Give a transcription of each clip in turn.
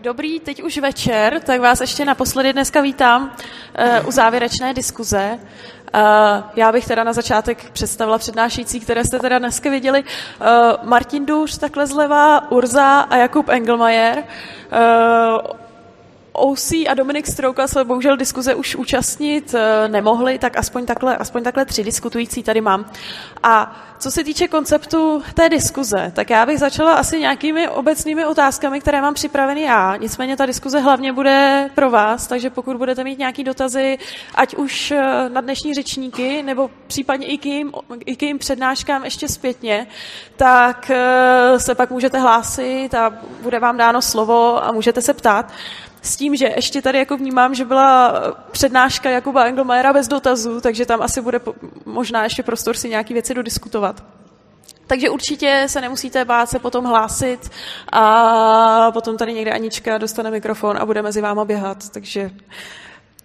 Dobrý, teď už večer, tak vás ještě naposledy dneska vítám uh, u závěrečné diskuze. Uh, já bych teda na začátek představila přednášející, které jste teda dneska viděli. Uh, Martin Duš, takhle zleva, Urza a Jakub Engelmajer. OC a Dominik Strouka se bohužel diskuze už účastnit eh, nemohli, tak aspoň takhle, aspoň takhle tři diskutující tady mám. A co se týče konceptu té diskuze, tak já bych začala asi nějakými obecnými otázkami, které mám připraveny já. Nicméně ta diskuze hlavně bude pro vás, takže pokud budete mít nějaké dotazy, ať už eh, na dnešní řečníky, nebo případně i k jim, i k přednáškám ještě zpětně, tak eh, se pak můžete hlásit a bude vám dáno slovo a můžete se ptát. S tím, že ještě tady jako vnímám, že byla přednáška Jakuba Engelmajera bez dotazů, takže tam asi bude možná ještě prostor si nějaké věci dodiskutovat. Takže určitě se nemusíte bát se potom hlásit a potom tady někde Anička dostane mikrofon a bude mezi váma běhat, takže,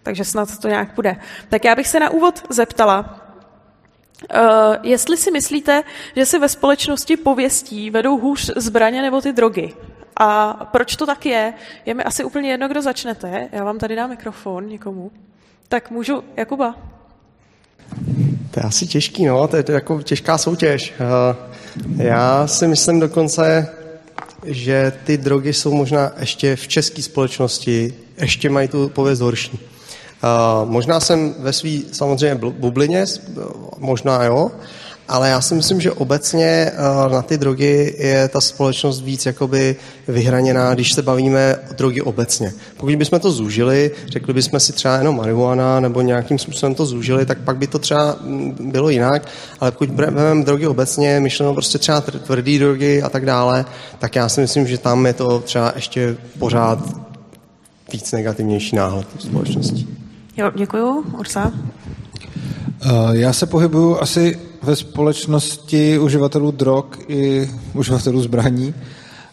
takže snad to nějak bude. Tak já bych se na úvod zeptala, Uh, jestli si myslíte, že si ve společnosti pověstí vedou hůř zbraně nebo ty drogy? A proč to tak je? Je mi asi úplně jedno, kdo začnete. Já vám tady dám mikrofon někomu. Tak můžu, Jakuba. To je asi těžký, no, to je, to jako těžká soutěž. Eh, já si myslím dokonce, že ty drogy jsou možná ještě v české společnosti, ještě mají tu pověst horší. Uh, možná jsem ve své samozřejmě bublině, možná jo, ale já si myslím, že obecně eh, na ty drogy je ta společnost víc jakoby vyhraněná, když se bavíme o drogy obecně. Pokud bychom to zúžili, řekli bychom si třeba jenom marihuana nebo nějakým způsobem to zúžili, tak pak by to třeba mm, bylo jinak, ale pokud budeme drogy obecně, myšleno prostě třeba tvrdý drogy a tak dále, tak já si myslím, že tam je to třeba ještě pořád víc negativnější náhled v společnosti. Jo, děkuju. Ursa? Eh, já se pohybuju asi ve společnosti uživatelů drog i uživatelů zbraní.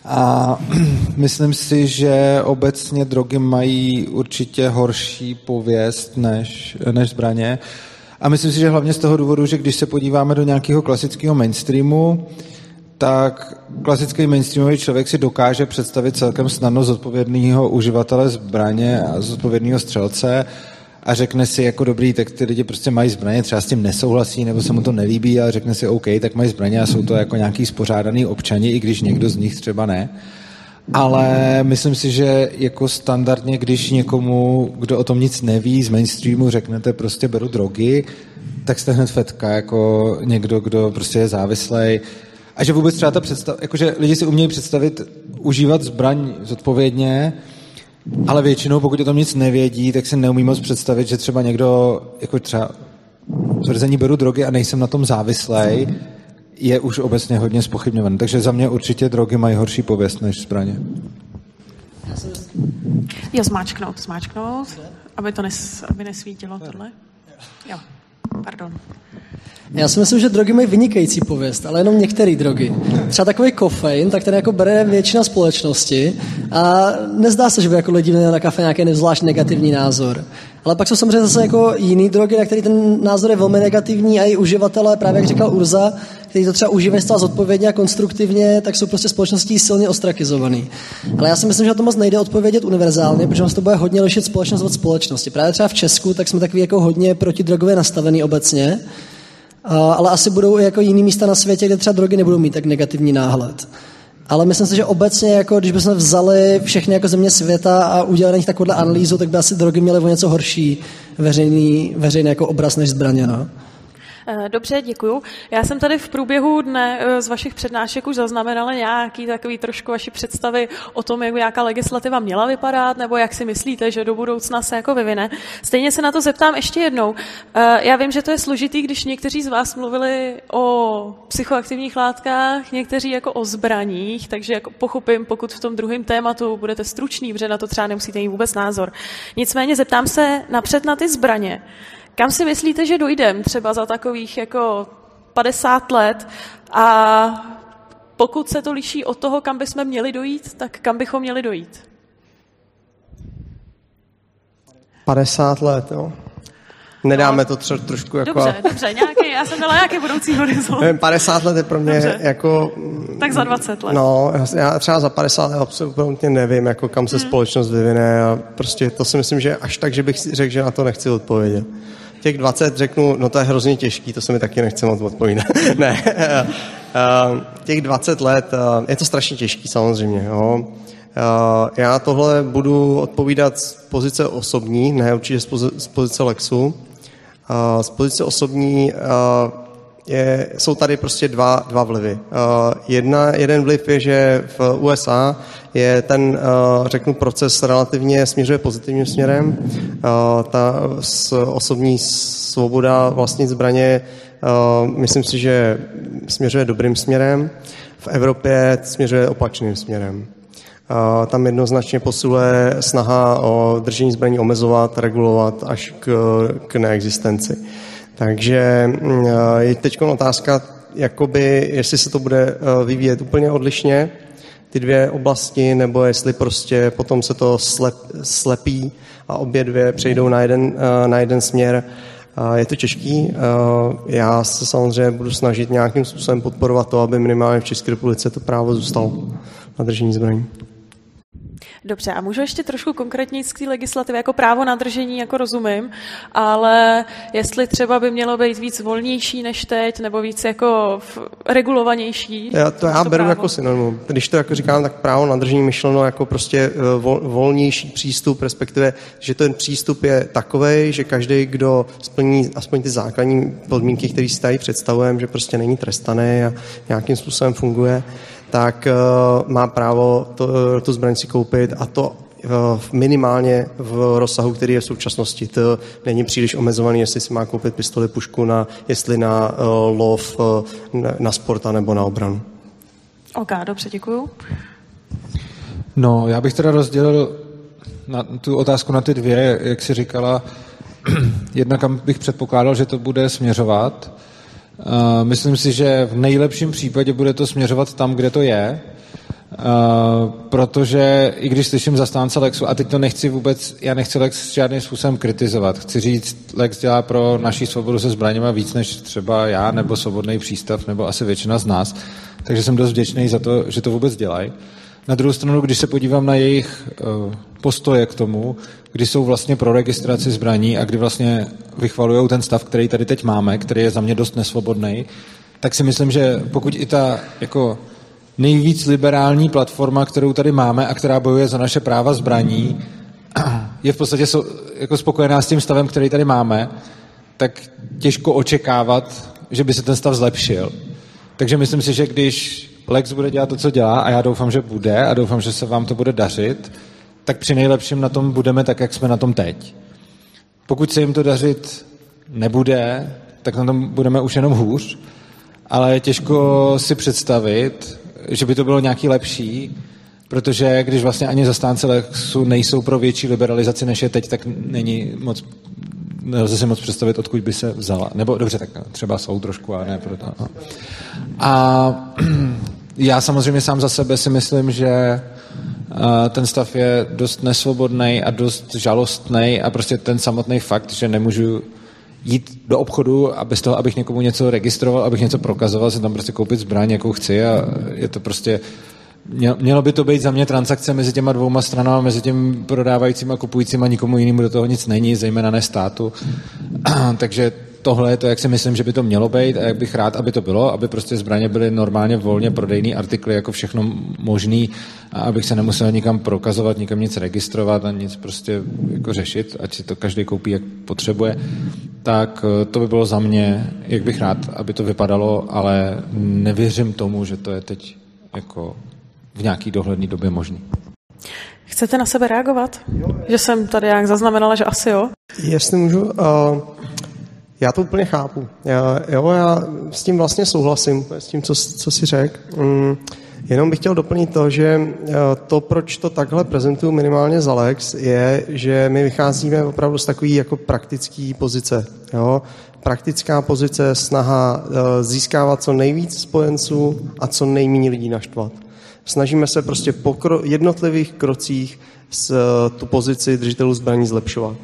A myslím si, že obecně drogy mají určitě horší pověst než, než zbraně. A myslím si, že hlavně z toho důvodu, že když se podíváme do nějakého klasického mainstreamu, tak klasický mainstreamový člověk si dokáže představit celkem snadno zodpovědného uživatele zbraně a zodpovědného střelce a řekne si jako dobrý, tak ty lidi prostě mají zbraně, třeba s tím nesouhlasí nebo se mu to nelíbí a řekne si OK, tak mají zbraně a jsou to jako nějaký spořádaný občani, i když někdo z nich třeba ne. Ale myslím si, že jako standardně, když někomu, kdo o tom nic neví, z mainstreamu řeknete prostě beru drogy, tak jste hned fetka, jako někdo, kdo prostě je závislej. A že vůbec třeba ta představ, jakože lidi si umějí představit užívat zbraň zodpovědně, ale většinou, pokud o tom nic nevědí, tak si neumí moc představit, že třeba někdo, jako třeba tvrzení beru drogy a nejsem na tom závislej, je už obecně hodně spochybňovaný. Takže za mě určitě drogy mají horší pověst než zbraně. Jo, zmáčknout, zmáčknout, aby to nes, aby nesvítilo tohle. Jo, pardon. Já si myslím, že drogy mají vynikající pověst, ale jenom některé drogy. Třeba takový kofein, tak ten jako bere většina společnosti a nezdá se, že by jako lidi měli na kafe nějaký zvlášť negativní názor. Ale pak jsou samozřejmě zase jako jiný drogy, na který ten názor je velmi negativní a i uživatelé, právě jak říkal Urza, kteří to třeba užívají zcela zodpovědně a konstruktivně, tak jsou prostě společností silně ostrakizovaný. Ale já si myslím, že to moc nejde odpovědět univerzálně, protože to bude hodně lišit společnost od společnosti. Právě třeba v Česku, tak jsme takový jako hodně protidrogově nastavený obecně ale asi budou i jako jiný místa na světě, kde třeba drogy nebudou mít tak negativní náhled. Ale myslím si, že obecně, jako když bychom vzali všechny jako země světa a udělali na nich takovouhle analýzu, tak by asi drogy měly o něco horší veřejný, veřejný jako obraz než zbraně. No? Eh, dobře, děkuju. Já jsem tady v průběhu dne eh, z vašich přednášek už zaznamenala nějaký takový trošku vaši představy o tom, jak by nějaká legislativa měla vypadat, nebo jak si myslíte, že do budoucna se jako vyvine. Stejně se na to zeptám ještě jednou. Eh, já vím, že to je složitý, když někteří z vás mluvili o psychoaktivních látkách, někteří jako o zbraních, takže jako pochopím, pokud v tom druhém tématu budete stručný, protože na to třeba nemusíte mít vůbec názor. Nicméně zeptám se napřed na ty zbraně. Kam si myslíte, že dojdem třeba za takových jako 50 let a pokud se to liší od toho, kam bychom měli dojít, tak kam bychom měli dojít? 50 let, jo. Nedáme to třeba trošku jako... Dobře, dobře, nějaký, já jsem dala nějaký budoucí horizont. Nevím, 50 let je pro mě Dobře. jako... Tak za 20 let. No, já třeba za 50 let absolutně nevím, jako kam se Hmm. společnost vyvine a prostě to si myslím, že až tak, že bych řekl, že na to nechci odpovědět. Těch 20 řeknu, no to je hrozně těžký, to se mi taky nechce moc odpovídat. ne. Eh, Těch 20 let, eh, je to strašně těžký samozřejmě, jo. Eh, Já tohle budu odpovídat z pozice osobní, ne určitě z pozi- z pozice Lexu. Z pozice osobní je, jsou tady prostě dva, dva vlivy. Uh, jedna, jeden vliv je, že v USA je ten, uh, řeknu, proces relativně směřuje pozitivním směrem. Uh, ta osobní svoboda vlastnit zbraně, myslím si, že směřuje dobrým směrem. V Evropě směřuje opačným směrem. Tam jednoznačně posiluje snaha o držení zbraní omezovat, regulovat až k, k neexistenci. Takže mm, je teď otázka, jakoby, jestli se to bude eh, vyvíjet úplně odlišně, ty dvě oblasti, nebo jestli prostě potom se to slep, slepí a obě dvě přejdou na jeden, eh, na jeden směr. Eh, Je to těžký. Eh, Já se samozřejmě budu snažit nějakým způsobem podporovat to, aby minimálně v České republice to právo zůstalo na držení zbraní. Dobře, a můžu ještě trošku konkrétně z té legislativy, jako právo na držení, jako rozumím, ale jestli třeba by mělo být víc volnější než teď, nebo víc jako regulovanější. Já to já to beru právo. jako synonymum. Když to jako říkám, tak právo na držení myšleno jako prostě eh, vol, volnější přístup, respektive, že ten přístup je takový, že každý, kdo splní aspoň ty základní podmínky, které si tady představujeme, že prostě není trestaný a nějakým způsobem funguje, tak uh, má právo to, eh, tu zbraň si koupit a to eh, v- minimálně v rozsahu, který je v současnosti. To není příliš omezovaný, jestli si má koupit pistoli, pušku, na, jestli na uh, lov, uh, na, na sporta nebo na obranu. OK, dobře, děkuju. No, já bych teda rozdělil na tu otázku na ty dvě, jak si říkala, jedna, kam bych předpokládal, že to bude směřovat. Uh, myslím si, že v nejlepším případě bude to směřovat tam, kde to je, Uh, protože i když slyším zastánce Lexu, a teď to nechci vůbec, já nechci Lex žádným způsobem kritizovat. Chci říct, Lex dělá pro naší svobodu se zbraněma víc než třeba já, nebo svobodný přístav, nebo asi většina z nás. Takže jsem dost vděčný za to, že to vůbec dělají. Na druhou stranu, když se podívám na jejich uh, postoje k tomu, kdy jsou vlastně pro registraci zbraní a kdy vlastně vychvalují ten stav, který tady teď máme, který je za mě dost nesvobodný, tak si myslím, že pokud i ta jako nejvíc liberální platforma, kterou tady máme a která bojuje za naše práva zbraní, je v podstatě jako spokojená s tím stavem, který tady máme, tak těžko očekávat, že by se ten stav zlepšil. Takže myslím si, že když Lex bude dělat to, co dělá, a já doufám, že bude, a doufám, že se vám to bude dařit, tak při nejlepším na tom budeme tak, jak jsme na tom teď. Pokud se jim to dařit nebude, tak na tom budeme už jenom hůř, ale je těžko si představit, že by to bylo nějaký lepší, protože když vlastně ani zastánce Lexu nejsou pro větší liberalizaci, než je teď, tak není moc nelze si moc představit, odkud by se vzala. Nebo dobře, tak třeba jsou trošku, ale ne proto. No. A já samozřejmě sám za sebe si myslím, že ten stav je dost nesvobodný a dost žalostný a prostě ten samotný fakt, že nemůžu jít do obchodu a bez toho, abych někomu něco registroval, abych něco prokazoval, si tam prostě koupit zbraň, jakou chci a je to prostě Mělo by to být za mě transakce mezi těma dvouma stranami, mezi tím prodávajícím a kupujícím a nikomu jinému do toho nic není, zejména ne státu. Takže tohle je to, jak si myslím, že by to mělo být a jak bych rád, aby to bylo, aby prostě zbraně byly normálně volně prodejný artikly jako všechno možný a abych se nemusel nikam prokazovat, nikam nic registrovat a nic prostě jako řešit, ať si to každý koupí, jak potřebuje, tak eh, to by bylo za mě, jak bych rád, aby to vypadalo, ale nevěřím tomu, že to je teď jako v nějaký dohledné době možný. Chcete na sebe reagovat? Že jsem tady nějak zaznamenala, že asi jo. Jestli můžu, uh, já to úplně chápu. Já, jo, já s tím vlastně souhlasím, s tím, co, co si řekl. Mm, jenom bych chtěl doplnit to, že uh, to, proč to takhle prezentuju minimálně za Lex, je, že my vycházíme opravdu z takové jako praktické pozice. Jo? Praktická pozice, snaha uh, získávat co nejvíc spojenců a co nejméně lidí naštvat. Snažíme se prostě po jednotlivých krocích s, tu pozici držitelů zbraní zlepšovat.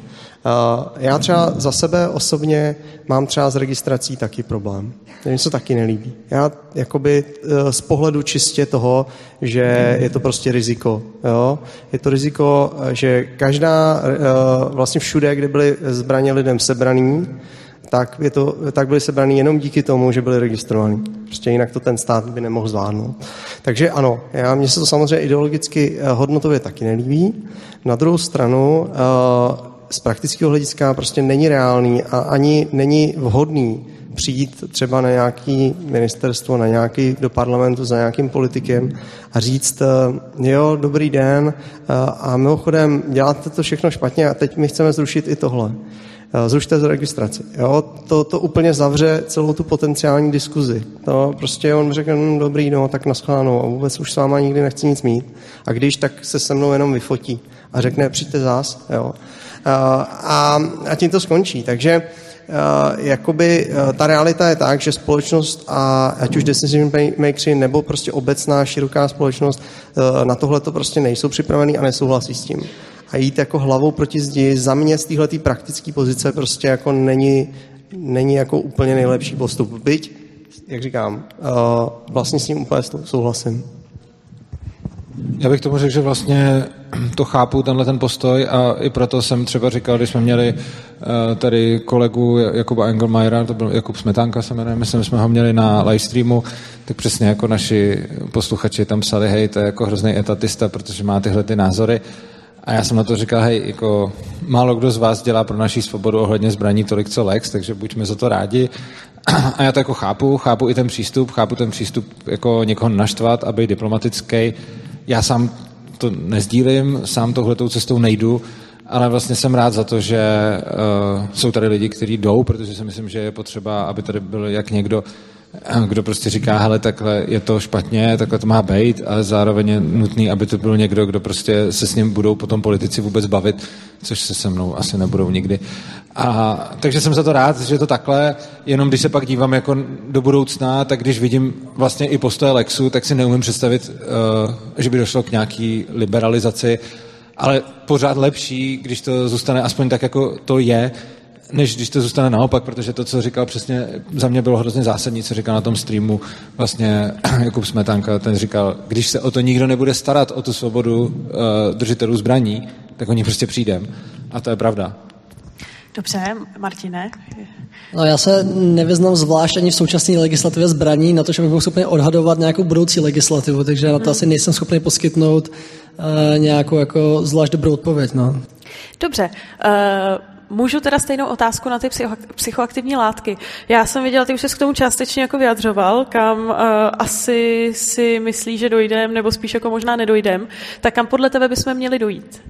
Já třeba za sebe osobně mám třeba s registrací taky problém. Mi se taky nelíbí. Já jakoby eh, z pohledu čistě toho, že je to prostě riziko. Jo? Je to riziko, že každá, eh, vlastně všude, kde byly zbraně lidem sebraný, tak, je to, tak byly sebraný jenom díky tomu, že byly registrovaný. Prostě jinak to ten stát by nemohl zvládnout. Takže ano, já, mně se to samozřejmě ideologicky eh, hodnotově taky nelíbí. Na druhou stranu z praktického hlediska prostě není reálný a ani není vhodný přijít třeba na nějaký ministerstvo, na nějaký do parlamentu za nějakým politikem a říct, eh, jo, dobrý den eh, a mimochodem děláte to všechno špatně a teď my chceme zrušit i tohle. Eh, zrušte z registraci. Jo? To, to úplně zavře celou tu potenciální diskuzi. To prostě on řekne, no, dobrý, no, tak naschledanou a vůbec už s váma nikdy nechci nic mít. A když, tak se se mnou jenom vyfotí a řekne, přijďte zás. Jo? A, a tím to skončí. Takže Uh, jakoby uh, ta realita je tak, že společnost a ať už decision makersi nebo prostě obecná široká společnost na tohle to prostě nejsou připravený a nesouhlasí s tím. A jít jako hlavou proti zdi za mě z téhle praktické pozice prostě jako není, není jako úplně nejlepší postup. Byť, jak říkám, vlastně s ním úplně souhlasím. Já bych tomu řekl, že vlastně to chápu, tenhle ten postoj a i proto jsem třeba říkal, když jsme měli uh, tady kolegu Jakuba Engelmajera, to byl Jakub Smetánka se jmenuje, myslím, jsme ho měli na live streamu, tak přesně jako naši posluchači tam psali, hej, to je jako hrozný etatista, protože má tyhle ty názory. A já jsem na to říkal, hej, jako málo kdo z vás dělá pro naší svobodu ohledně zbraní tolik, co Lex, takže buďme za to rádi. A já to jako chápu, chápu i ten přístup, chápu ten přístup jako někoho naštvat a být diplomatický, já sám to nezdílím, sám touhletou cestou nejdu, ale vlastně jsem rád za to, že uh, jsou tady lidi, kteří jdou, protože si myslím, že je potřeba, aby tady byl jak někdo, eh, kdo prostě říká, hele, takhle je to špatně, takhle to má být, ale zároveň je nutný, aby to byl někdo, kdo prostě se s ním budou potom politici vůbec bavit, což se se mnou asi nebudou nikdy. A, takže jsem za to rád, že to takhle, jenom když se pak dívám jako do budoucna, tak když vidím vlastně i postoje Lexu, tak si neumím představit, uh, že by došlo k nějaký liberalizaci, ale pořád lepší, když to zůstane aspoň tak, jako to je, než když to zůstane naopak, protože to, co říkal přesně, za mě bylo hrozně zásadní, co říkal na tom streamu vlastně Jakub Smetanka, ten říkal, když se o to nikdo nebude starat, o tu svobodu uh, držitelů zbraní, tak o ní prostě přijdem. A to je pravda. Dobře, Martine. No, já se nevyznám zvlášť ani v současné legislativě zbraní na to, že bych byl schopný odhadovat nějakou budoucí legislativu, takže na to hmm. asi nejsem schopný poskytnout uh, nějakou jako zvlášť dobrou odpověď. No. Dobře. Uh... Můžu teda stejnou otázku na ty psychoaktivní látky. Já jsem viděla, ty už se k tomu částečně jako vyjadřoval, kam uh, asi si myslí, že dojdem, nebo spíš jako možná nedojdem. Tak kam podle tebe bychom měli dojít?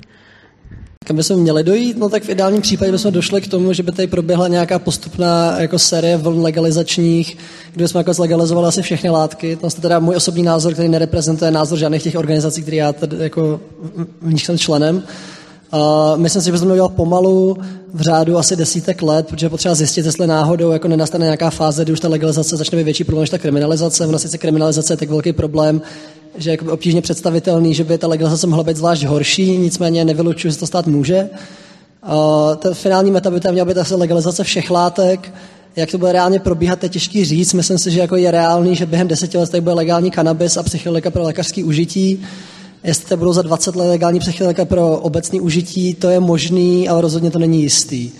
Kam bychom měli dojít, no tak v ideálním případě bychom došli k tomu, že by tady proběhla nějaká postupná jako série vln legalizačních, kde bychom jako zlegalizovali asi všechny látky. To je teda můj osobní názor, který nereprezentuje názor žádných těch organizací, které já tady jako v nich jsem členem. Myslím si, že bychom měli pomalu v řádu asi desítek let, protože potřeba zjistit, jestli náhodou jako nenastane nějaká fáze, kdy už ta legalizace začne být větší problém než ta kriminalizace. Ona sice kriminalizace je tak velký problém, že je obtížně představitelný, že by ta legalizace mohla být zvlášť horší, nicméně nevylučuju, že to stát může. Ten finální meta by tam měla být asi legalizace všech látek, jak to bude reálně probíhat, je těžký říct. Myslím si, že jako je reálný, že během deseti let bude legální kanabis a psychologa pro lékařské užití. Jestli to budou za 20 let legální psychologa pro obecné užití, to je možný, ale rozhodně to není jistý.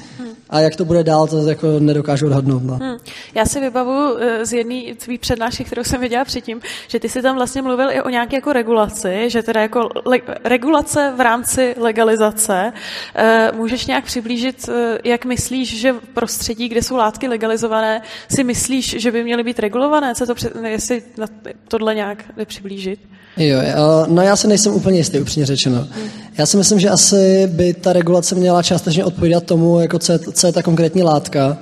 A jak to bude dál, to jako nedokážu odhadnout. No. Hmm. Já si vybavu eh, z jedné tvý přednášky, kterou jsem viděla předtím, že ty si tam vlastně mluvil i o nějaké jako regulaci, že teda jako le- regulace v rámci legalizace. E, můžeš nějak přiblížit, eh, jak myslíš, že v prostředí, kde jsou látky legalizované, si myslíš, že by měly být regulované? Co to, před, jestli na tohle nějak jde přiblížit? Jo, no já se nejsem úplně jistý, upřímně řečeno. Já si myslím, že asi by ta regulace měla částečně odpovídat tomu, jako co, je, co je ta konkrétní látka.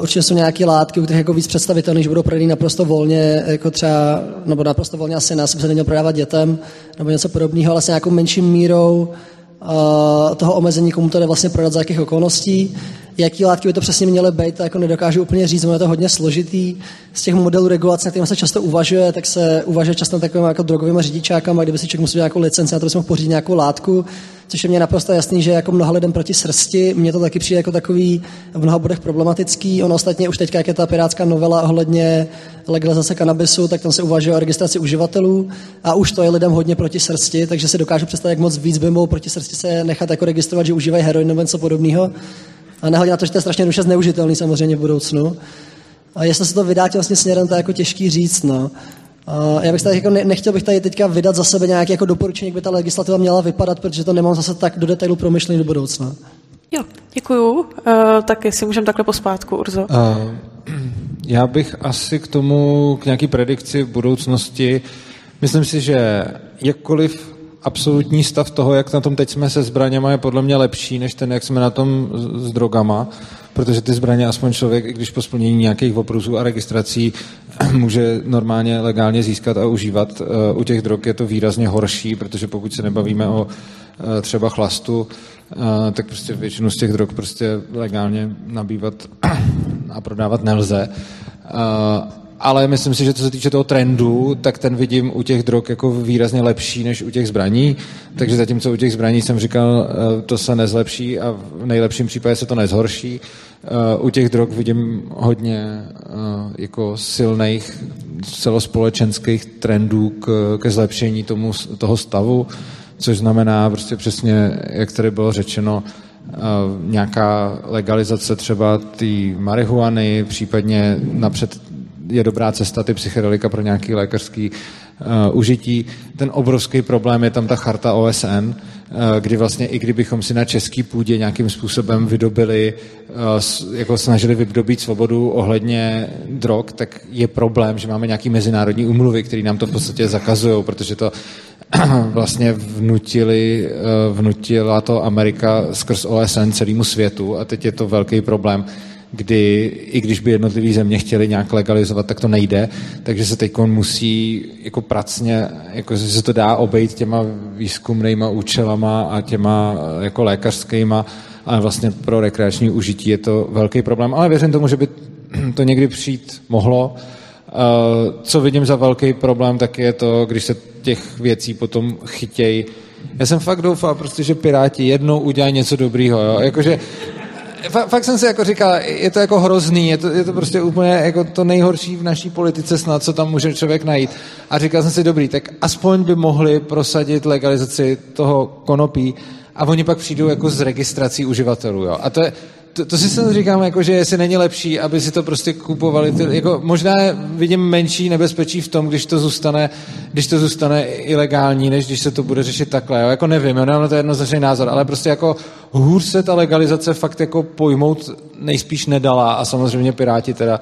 Určitě jsou nějaké látky, u kterých jako víc představitelné, že budou prodány naprosto volně, jako třeba, nebo naprosto volně asi nás by se neměl prodávat dětem, nebo něco podobného, ale s nějakou menší mírou toho omezení, komu to jde vlastně prodat za jakých okolností jaký látky by to přesně měly být, jako nedokážu úplně říct, je to hodně složitý. Z těch modelů regulace, na kterým se často uvažuje, tak se uvažuje často takovým jako drogovými řidičákama, kdyby si člověk musel nějakou licenci, na to by mohl pořídit nějakou látku. Což je mě naprosto jasný, že jako mnoha lidem proti srsti, mně to taky přijde jako takový v mnoha bodech problematický. On ostatně už teďka, jak je ta pirátská novela ohledně legalizace kanabisu, tak tam se uvažuje o registraci uživatelů a už to je lidem hodně proti srsti, takže si dokážu představit, jak moc víc by mohlo proti srsti se nechat jako registrovat, že užívají heroin nebo něco podobného. A nehledě na to, že to je strašně duše zneužitelný samozřejmě v budoucnu. A jestli se to vydá vlastně směrem, to je jako těžký říct. No. Uh, já bych tady jako ne, nechtěl bych tady teďka vydat za sebe nějaké jako doporučení, jak by ta legislativa měla vypadat, protože to nemám zase tak do detailu promyšlený do budoucna. Jo, děkuju. Uh, tak jestli můžeme takhle pospátku, Urzo. Uh, já bych asi k tomu, k nějaký predikci v budoucnosti, myslím si, že jakkoliv absolutní stav toho, jak na tom teď jsme se zbraněma, je podle mě lepší, než ten, jak jsme na tom s, s drogama, protože ty zbraně aspoň člověk, i když po splnění nějakých opruzů a registrací může normálně legálně získat a užívat. Eh, u těch drog je to výrazně horší, protože pokud se nebavíme o eh, třeba chlastu, eh, tak prostě většinu z těch drog prostě legálně nabývat a prodávat nelze ale myslím si, že co se týče toho trendu, tak ten vidím u těch drog jako výrazně lepší než u těch zbraní. Takže zatímco u těch zbraní jsem říkal, eh, to se nezlepší a v nejlepším případě se to nezhorší. Eh, u těch drog vidím hodně eh, jako silných celospolečenských trendů k, ke zlepšení tomu, toho stavu, což znamená prostě přesně, jak tady bylo řečeno, nějaká legalizace třeba té marihuany, případně napřed je dobrá cesta ty psychedelika pro nějaký lékařský uh, užití. Ten obrovský problém je tam ta charta OSN, uh, kdy vlastně i kdybychom si na český půdě nějakým způsobem vydobili, uh, jako snažili vydobít svobodu ohledně drog, tak je problém, že máme nějaký mezinárodní umluvy, které nám to v podstatě zakazují, protože to vlastně vnutili, vnutila to Amerika skrz OSN celému světu a teď je to velký problém kdy i když by jednotlivé země chtěli nějak legalizovat, tak to nejde, takže se teď musí jako pracně, jako se to dá obejít těma výzkumnýma účelama a těma jako lékařskýma, ale vlastně pro rekreační užití je to velký problém, ale věřím tomu, že by to někdy přijít mohlo. Co vidím za velký problém, tak je to, když se těch věcí potom chytějí já jsem fakt doufal, prostě, že Piráti jednou udělají něco dobrýho. Jo? Jakože fakt, fakt jsem si jako říkal, je to jako hrozný, je to, je to prostě úplně jako to nejhorší v naší politice snad, co tam může člověk najít. A říkal jsem si, dobrý, tak aspoň by mohli prosadit legalizaci toho konopí a oni pak přijdou jako s registrací uživatelů. Jo. A to je, to, to si jsem říkám, jako, že jestli není lepší, aby si to prostě kupovali. Ty, jako, možná vidím menší nebezpečí v tom, když to zůstane, když to zůstane ilegální, než když se to bude řešit takhle. Jo. Jako nevím, jo, no, to je jednoznačný názor, ale prostě jako hůř se ta legalizace fakt jako pojmout nejspíš nedala a samozřejmě Piráti teda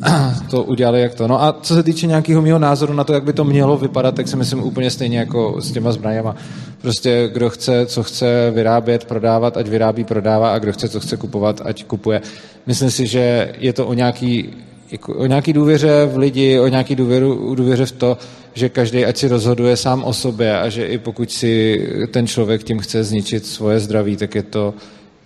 to udělali jak to. No a co se týče nějakého mého názoru na to, jak by to mělo vypadat, tak si myslím úplně stejně jako s těma zbraněma. Prostě kdo chce, co chce vyrábět, prodávat, ať vyrábí, prodává a kdo chce, co chce kupovat, ať kupuje. Myslím si, že je to o nějaký, jako, o nějaký důvěře v lidi, o nějaký důvěru, důvěře v to, že každý ať si rozhoduje sám o sobě a že i pokud si ten člověk tím chce zničit svoje zdraví, tak je to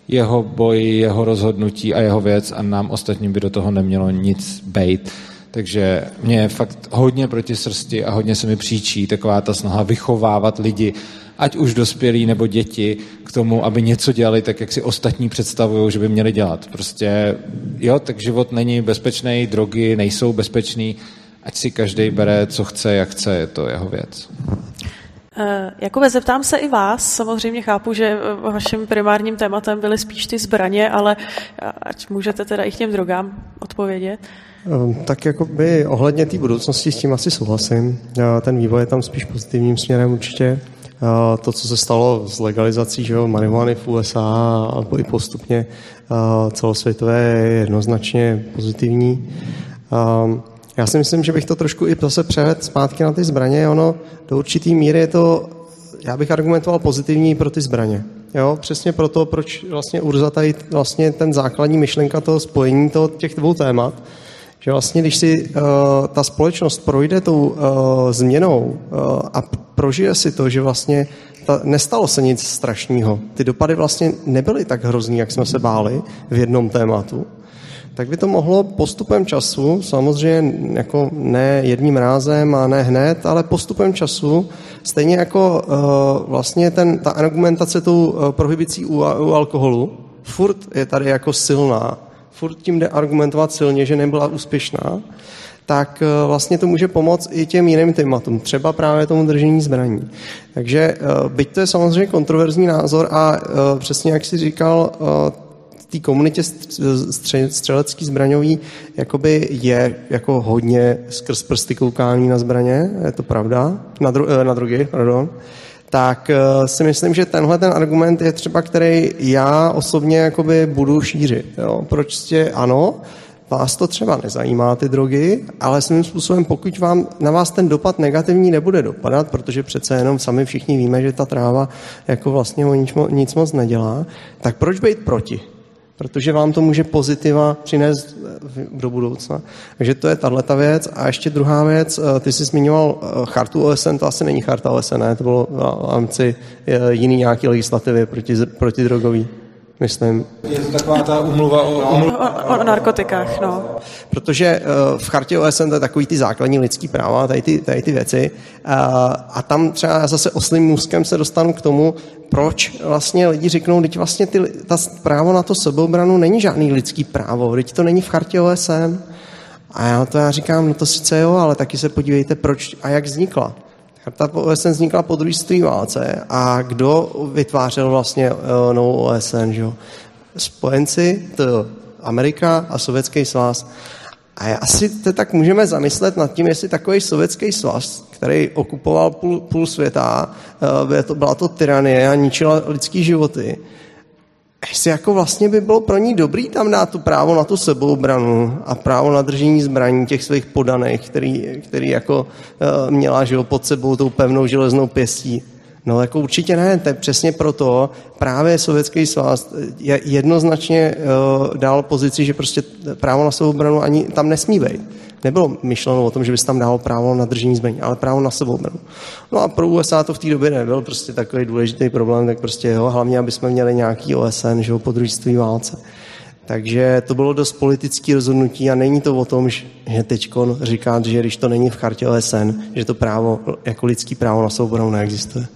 jeho boj, jeho rozhodnutí a jeho věc a nám ostatním by do toho nemělo nic bejt. Takže mě je fakt hodně proti srsti a hodně se mi příčí taková ta snaha vychovávat lidi, ať už dospělí nebo děti, k tomu, aby něco dělali tak, jak si ostatní představují, že by měli dělat. Prostě, jo, tak život není bezpečný, drogy nejsou bezpečný, ať si každý bere, co chce, jak chce, je to jeho věc. Eh, Jakube, zeptám se i vás. Samozřejmě chápu, že eh, vaším primárním tématem byly spíš ty zbraně, ale eh, ať můžete teda i k těm drogám odpovědět. Ehm, tak jako by ohledně té budoucnosti s tím asi souhlasím. Ten vývoj je tam spíš pozitivním směrem určitě. To, co se stalo s legalizací že jo, marihuany v USA alebo i postupně celosvětové, je jednoznačně pozitivní. Ehm, já si myslím, že bych to trošku i zase převedl zpátky na ty zbraně. Ono do určitý míry je to, já bych argumentoval pozitivní pro ty zbraně. Jo, přesně proto, proč vlastně Urza tady vlastně ten základní myšlenka toho spojení toho, těch dvou témat, že vlastně, když si uh, ta společnost projde tou uh, změnou uh, a prožije si to, že vlastně ta, nestalo se nic strašného, ty dopady vlastně nebyly tak hrozný, jak jsme se báli v jednom tématu, tak by to mohlo postupem času, samozřejmě jako ne jedním rázem a ne hned, ale postupem času, stejně jako uh, vlastně ten, ta argumentace tou uh, prohibicí u, u alkoholu, furt je tady jako silná, furt tím jde argumentovat silně, že nebyla úspěšná, tak uh, vlastně to může pomoct i těm jiným tématům, třeba právě tomu držení zbraní. Takže byť to je samozřejmě kontroverzní názor a přesně jak si říkal, té komunitě střelecký zbraňový jakoby je jako hodně skrz prsty koukání na zbraně, je to pravda, na, dru, eh, na drogy, pardon, tak eh, si myslím, že tenhle ten argument je třeba, který já osobně jakoby budu šířit. Jo? Proč jste, ano, vás to třeba nezajímá, ty drogy, ale svým způsobem, pokud vám, na vás ten dopad negativní nebude dopadat, protože přece jenom sami všichni víme, že ta tráva jako vlastně nic, nic moc nedělá, tak proč být proti? Protože vám to může pozitiva přinést eh, do budoucna. Takže to je tahle věc. A ještě druhá věc, eh, ty jsi zmiňoval eh, chartu OSN, to asi není charta OSN, ne? to bylo v rámci jiný nějaký legislativy proti, proti drogový myslím. Je to taková ta umluva o, no. o, o narkotikách, no. Protože uh, v chartě OSN to je takový ty základní lidský práva, tady ty, tady ty věci. Uh, a tam třeba zase oslým můzkem se dostanu k tomu, proč vlastně lidi řeknou, teď vlastně ty, ta právo na to sebeobranu není žádný lidský právo, teď to není v chartě OSN. A já to já říkám, no to sice jo, ale taky se podívejte, proč a jak vznikla. Charta OSN vznikla po druhé světové válce a kdo vytvářel vlastně uh, novou OSN, že? Spojenci, to Amerika a Sovětský svaz. A asi to tak můžeme zamyslet nad tím, jestli takový sovětský svaz, který okupoval půl, půl světa, uh, byla to tyranie a ničila lidský životy, jestli jako vlastně by bylo pro ní dobrý tam dát to právo na tu sebeobranu a právo na držení zbraní těch svých podaných, který, který jako uh, měla že jo, pod sebou tou pevnou železnou pěstí. No jako určitě ne, to je přesně proto právě Sovětský svaz jednoznačně uh, dal pozici, že prostě právo na sebeobranu ani tam nesmí být nebylo myšleno o tom, že bys tam dal právo na držení zbraní, ale právo na sebeobranu. No a pro USA to v té době nebyl prostě takový důležitý problém, tak prostě jo, hlavně, aby jsme měli nějaký OSN, že jo, po válce. Takže to bylo dost politické rozhodnutí a není to o tom, že teď říkat, že když to není v chartě OSN, že to právo, jako lidský právo na sebeobranu neexistuje.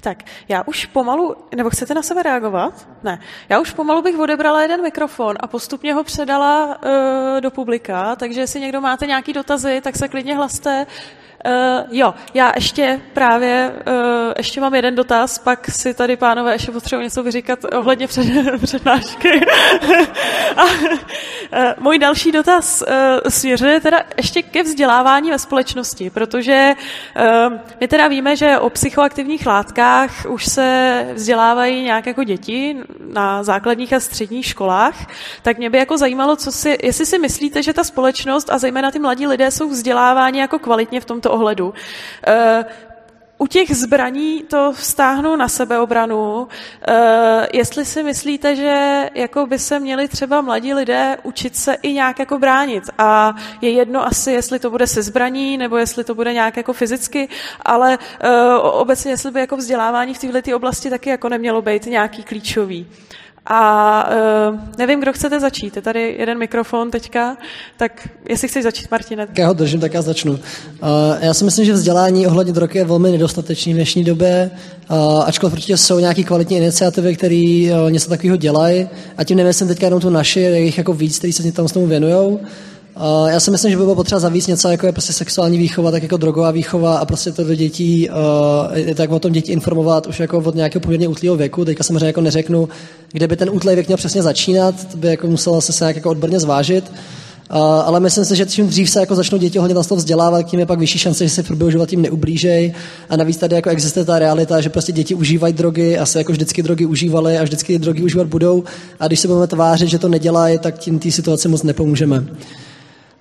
Tak, já už pomalu, nebo chcete na sebe reagovat? Ne. Já už pomalu bych odebrala jeden mikrofon a postupně ho předala uh, do publika, takže jestli někdo máte nějaký dotazy, tak se klidně hlaste. Uh, jo, já ještě právě, uh, ještě mám jeden dotaz, pak si tady pánové ještě potřebuji něco vyříkat ohledně před, přednášky. a, uh, můj další dotaz uh, směřuje teda ještě ke vzdělávání ve společnosti, protože uh, my teda víme, že o psychoaktivních látkách už se vzdělávají nějak jako děti na základních a středních školách, tak mě by jako zajímalo, co si, jestli si myslíte, že ta společnost a zejména ty mladí lidé jsou vzděláváni jako kvalitně v tomto tomto ohledu. Eh, u těch zbraní to vztáhnu na sebeobranu. E, jestli si myslíte, že jako by se měli třeba mladí lidé učit se i nějak jako bránit. A je jedno asi, jestli to bude se zbraní, nebo jestli to bude nějak jako fyzicky, ale e, obecně, jestli by jako vzdělávání v této oblasti taky jako nemělo být nějaký klíčový. A uh, nevím, kdo chcete začít. Je tady jeden mikrofon teďka, tak jestli chceš začít, Martine. Tak já ho držím, tak já začnu. Uh, já si myslím, že vzdělání ohledně drog je velmi nedostatečný v dnešní době, uh, ačkoliv určitě jsou nějaké kvalitní iniciativy, které uh, něco takového dělají. A tím nemyslím teďka jenom tu naši, je jich jako víc, kteří se tam s tomu věnují. Uh, já si myslím, že by bylo potřeba zavíc něco, jako je prostě sexuální výchova, tak jako drogová výchova a prostě to do dětí, uh, tak o tom děti informovat už jako od nějakého poměrně útlého věku. Teďka samozřejmě jako neřeknu, kde by ten útlý věk měl přesně začínat, to by jako muselo se, se nějak jako odborně zvážit. Uh, ale myslím si, že čím dřív se jako začnou děti hodně toho vzdělávat, tím je pak vyšší šance, že se v průběhu života tím neublížej. A navíc tady jako existuje ta realita, že prostě děti užívají drogy a se jako vždycky drogy užívaly a vždycky drogy užívat budou. A když se budeme tvářit, že to nedělají, tak tím té situaci moc nepomůžeme.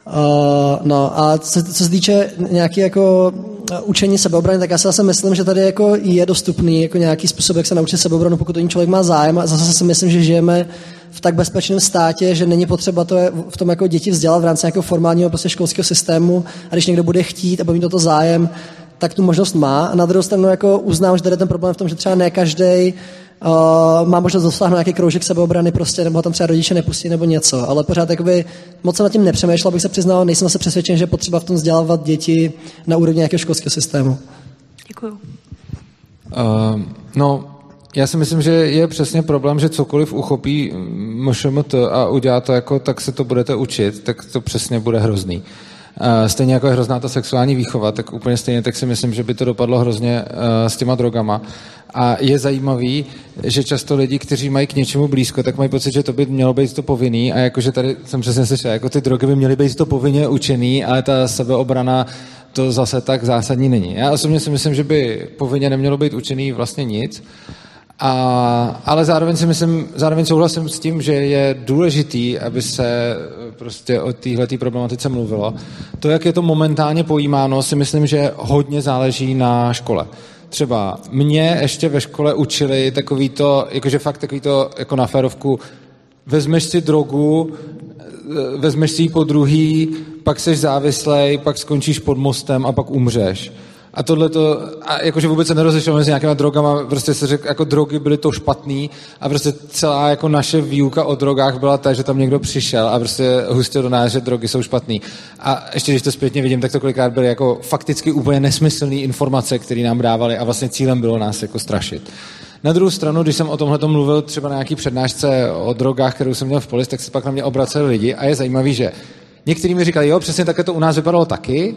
Uh, no a co, co se týče nějaký jako uh, učení sebeobrany, tak já si zase myslím, že tady jako je dostupný jako nějaký způsob, jak se naučit sebeobranu, pokud o ní člověk má zájem. A zase si myslím, že žijeme v tak bezpečném státě, že není potřeba to v tom jako děti vzdělat v rámci nějakého formálního prostě školského systému a když někdo bude chtít a bude mít toto zájem, tak tu možnost má. A na druhou stranu jako uznám, že tady je ten problém v tom, že třeba ne každý uh, má možnost dosáhnout nějaký kroužek sebeobrany prostě, nebo tam třeba rodiče nepustí nebo něco, ale pořád jakoby moc jsem nad tím nepřemýšlel, abych se přiznal, nejsem se přesvědčen, že je potřeba v tom vzdělávat děti na úrovni nějakého školského systému. Děkuju. Uh, no, já si myslím, že je přesně problém, že cokoliv uchopí MŠMT a udělá to jako, tak se to budete učit, tak to přesně bude hrozný. Stejně jako je hrozná ta sexuální výchova, tak úplně stejně tak si myslím, že by to dopadlo hrozně s těma drogama. A je zajímavý, že často lidi, kteří mají k něčemu blízko, tak mají pocit, že to by mělo být to povinný a jakože tady jsem přesně slyšel, jako ty drogy by měly být to povinně učený, ale ta sebeobrana to zase tak zásadní není. Já osobně si myslím, že by povinně nemělo být učený vlastně nic, a, ale zároveň si myslím, zároveň souhlasím s tím, že je důležitý, aby se prostě o téhle problematice mluvilo. To, jak je to momentálně pojímáno, si myslím, že hodně záleží na škole. Třeba mě ještě ve škole učili takový to, jakože fakt takový to, jako na férovku, vezmeš si drogu, vezmeš si ji po druhý, pak seš závislej, pak skončíš pod mostem a pak umřeš. A tohle to, a jakože vůbec se nerozlišujeme mezi nějakýma drogama, prostě se řekl, jako drogy byly to špatný a prostě celá jako naše výuka o drogách byla ta, že tam někdo přišel a prostě hustil do nás, že drogy jsou špatný. A ještě když to zpětně vidím, tak to kolikrát byly jako fakticky úplně nesmyslné informace, které nám dávali a vlastně cílem bylo nás jako strašit. Na druhou stranu, když jsem o tomhle mluvil třeba na nějaký přednášce o drogách, kterou jsem měl v polis, tak se pak na mě obraceli lidi a je zajímavý, že někteří mi říkali, jo, přesně také to u nás vypadalo taky,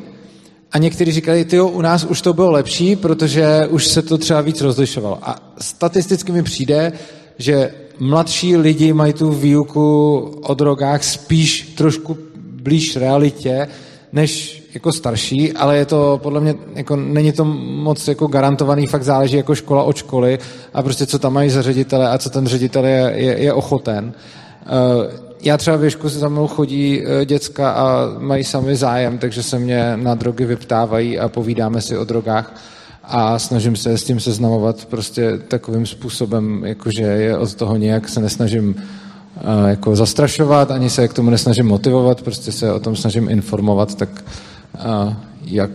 a někteří říkali, ty u nás už to bylo lepší, protože už se to třeba víc rozlišovalo. A statisticky mi přijde, že mladší lidi mají tu výuku o drogách spíš trošku blíž realitě, než jako starší, ale je to podle mě, jako není to moc jako garantovaný, fakt záleží jako škola od školy a prostě co tam mají za ředitele a co ten ředitel je, je, je ochoten. Uh, já třeba věšku se za mnou chodí e, děcka a mají sami zájem, takže se mě na drogy vyptávají a povídáme si o drogách a snažím se s tím seznamovat prostě takovým způsobem, jakože je od toho nějak se nesnažím uh, jako zastrašovat, ani se k tomu nesnažím motivovat, prostě se o tom snažím informovat, tak uh, jak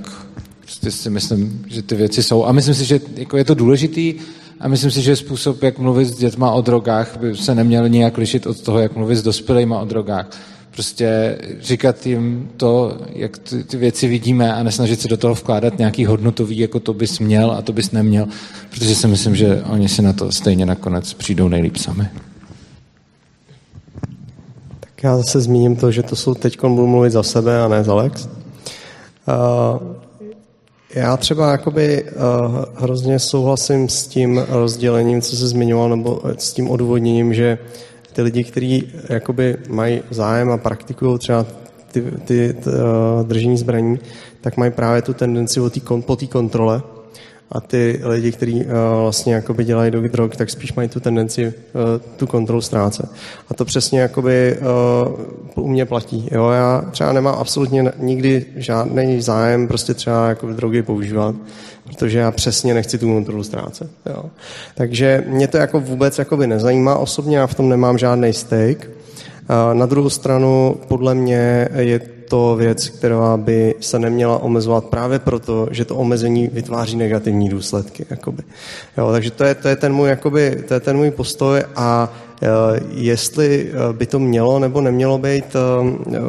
prostě si myslím, že ty věci jsou. A myslím si, že jako je to důležitý, a myslím si, že způsob, jak mluvit s dětma o drogách, by se neměl nijak lišit od toho, jak mluvit s dospělými o drogách. Prostě říkat jim to, jak ty, ty věci vidíme a nesnažit se do toho vkládat nějaký hodnotový, jako to bys měl a to bys neměl, protože si myslím, že oni si na to stejně nakonec přijdou nejlíp sami. Tak já zase zmíním to, že to jsou teď budu mluvit za sebe a ne za Lex. Uh, já třeba jakoby uh, hrozně souhlasím s tím rozdělením, co se zmiňoval, nebo s tím odvodněním, že ty lidi, kteří jakoby mají zájem a praktikují třeba ty, ty, uh, držení zbraní, tak mají právě tu tendenci o tý, po té kontrole, a ty lidi, kteří uh, vlastně jakoby dělají do drog, tak spíš mají tu tendenci uh, tu kontrolu ztrácet. A to přesně jakoby uh, u mě platí. Jo? Já třeba nemám absolutně nikdy žádný zájem prostě třeba jako drogy používat, protože já přesně nechci tu kontrolu ztrácet. Jo? Takže mě to jako vůbec jakoby nezajímá. Osobně já v tom nemám žádný stake. Na druhou stranu, podle mě je to věc, která by se neměla omezovat právě proto, že to omezení vytváří negativní důsledky. Jakoby. Jo, takže to je, to, je ten můj, jakoby, to je ten můj postoj a e, jestli e, by to mělo nebo nemělo být e,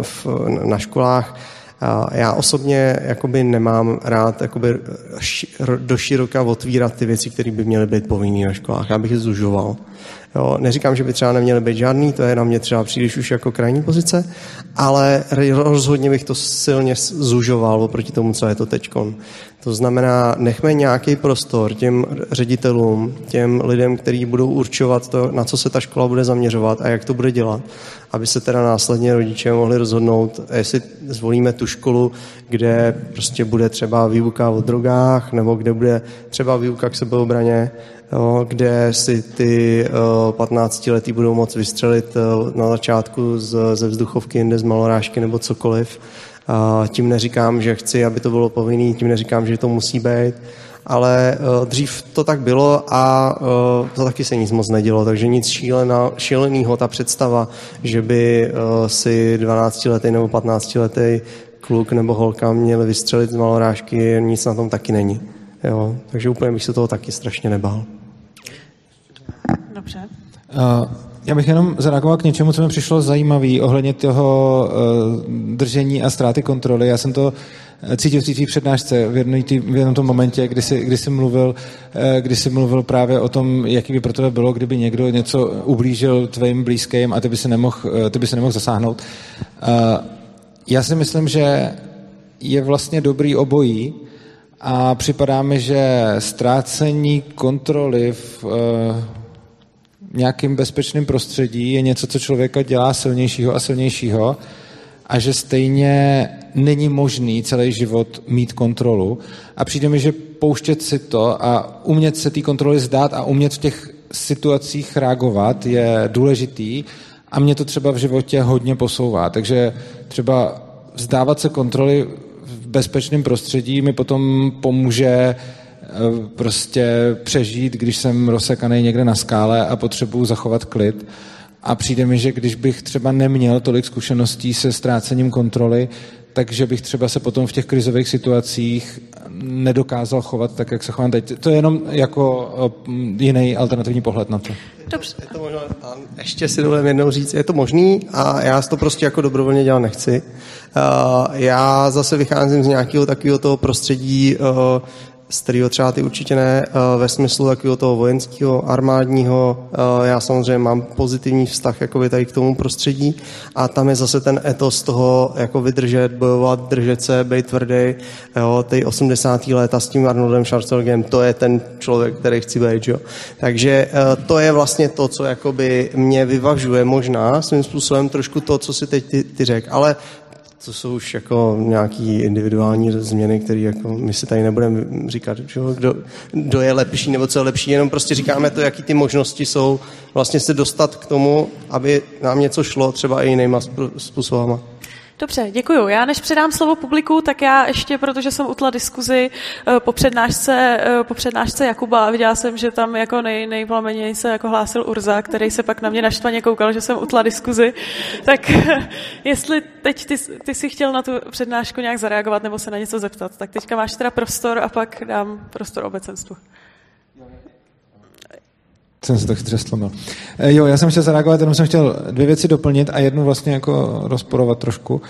v, na školách, já osobně jakoby nemám rád jakoby do široka otvírat ty věci, které by měly být povinné na školách. Já bych je zužoval. Jo, neříkám, že by třeba neměly být žádný, to je na mě třeba příliš už jako krajní pozice, ale rozhodně bych to silně zužoval oproti tomu, co je to teďkon. To znamená, nechme nějaký prostor těm ředitelům, těm lidem, kteří budou určovat to, na co se ta škola bude zaměřovat a jak to bude dělat, aby se teda následně rodiče mohli rozhodnout, jestli zvolíme tu školu, kde prostě bude třeba výuka o drogách, nebo kde bude třeba výuka k sebeobraně, kde si ty 15 letý budou moct vystřelit na začátku ze vzduchovky, jinde z malorážky nebo cokoliv. Tím neříkám, že chci, aby to bylo povinný, tím neříkám, že to musí být, ale dřív to tak bylo a to taky se nic moc nedělo, takže nic šílená, šílenýho, ta představa, že by si 12-letý nebo 15-letý kluk nebo holka měli vystřelit z malorážky, nic na tom taky není. Jo, takže úplně bych se toho taky strašně nebál. Dobře. Uh, já bych jenom zareagoval k něčemu, co mi přišlo zajímavé ohledně toho uh, držení a ztráty kontroly. Já jsem to cítil v té přednášce v, jednom, v jednom tom momentě, kdy jsi, kdy, jsi mluvil, uh, kdy jsi mluvil právě o tom, jaký by pro tebe bylo, kdyby někdo něco ublížil tvým blízkým a ty by se nemohl, ty se nemohl zasáhnout. Uh, já si myslím, že je vlastně dobrý obojí a připadá mi, že ztrácení kontroly v nějakým bezpečným prostředí je něco, co člověka dělá silnějšího a silnějšího a že stejně není možný celý život mít kontrolu. A přijde mi, že pouštět si to a umět se té kontroly zdát a umět v těch situacích reagovat je důležitý a mě to třeba v životě hodně posouvá. Takže třeba vzdávat se kontroly v bezpečném prostředí mi potom pomůže eh, prostě přežít, když jsem rozsekaný někde na skále a potřebuju zachovat klid. A přijde mi, že když bych třeba neměl tolik zkušeností se ztrácením kontroly, takže bych třeba se potom v těch krizových situacích nedokázal chovat tak, jak se chovám teď. To je jenom jako eh, jiný alternativní pohled na to. Dobře. Je to možná, a ještě si dovolím jednou říct, je to možný a já to prostě jako dobrovolně dělat nechci. Uh, já zase vycházím z nějakého takového toho prostředí, z kterého třeba ty určitě ne, eh, ve smyslu takového toho vojenského, armádního. Eh, já samozřejmě mám pozitivní vztah jakoby tady k tomu prostředí a tam je zase ten etos toho jako vydržet, bojovat, držet se, být tvrdý. Jo, ty 80. léta s tím Arnoldem Schwarzeneggerem, to je ten člověk, který chci být. Jo. Takže eh, to je vlastně to, co jakoby mě vyvažuje možná svým způsobem trošku to, co si teď ty, ty řek. Ale to jsou už jako nějaký individuální změny, které jako my si tady nebudeme říkat, že, kdo, kdo je lepší nebo co je lepší, jenom prostě říkáme to, jaký ty možnosti jsou vlastně se dostat k tomu, aby nám něco šlo třeba i jinýma způsobama. Dobře, děkuju. Já než předám slovo publiku, tak já ještě, protože jsem utla diskuzi eh, po přednášce, eh, po přednášce Jakuba viděla jsem, že tam jako nej, nejplameněji se jako hlásil Urza, který se pak na mě naštvaně koukal, že jsem utla diskuzi. Tak jestli teď ty, ty si chtěl na tu přednášku nějak zareagovat nebo se na něco zeptat, tak teďka máš teda prostor a pak dám prostor obecenstvu jsem se to chytře slomil. E, jo, já jsem chtěl zareagovat, jenom jsem chtěl dvě věci doplnit a jednu vlastně jako rozporovat trošku.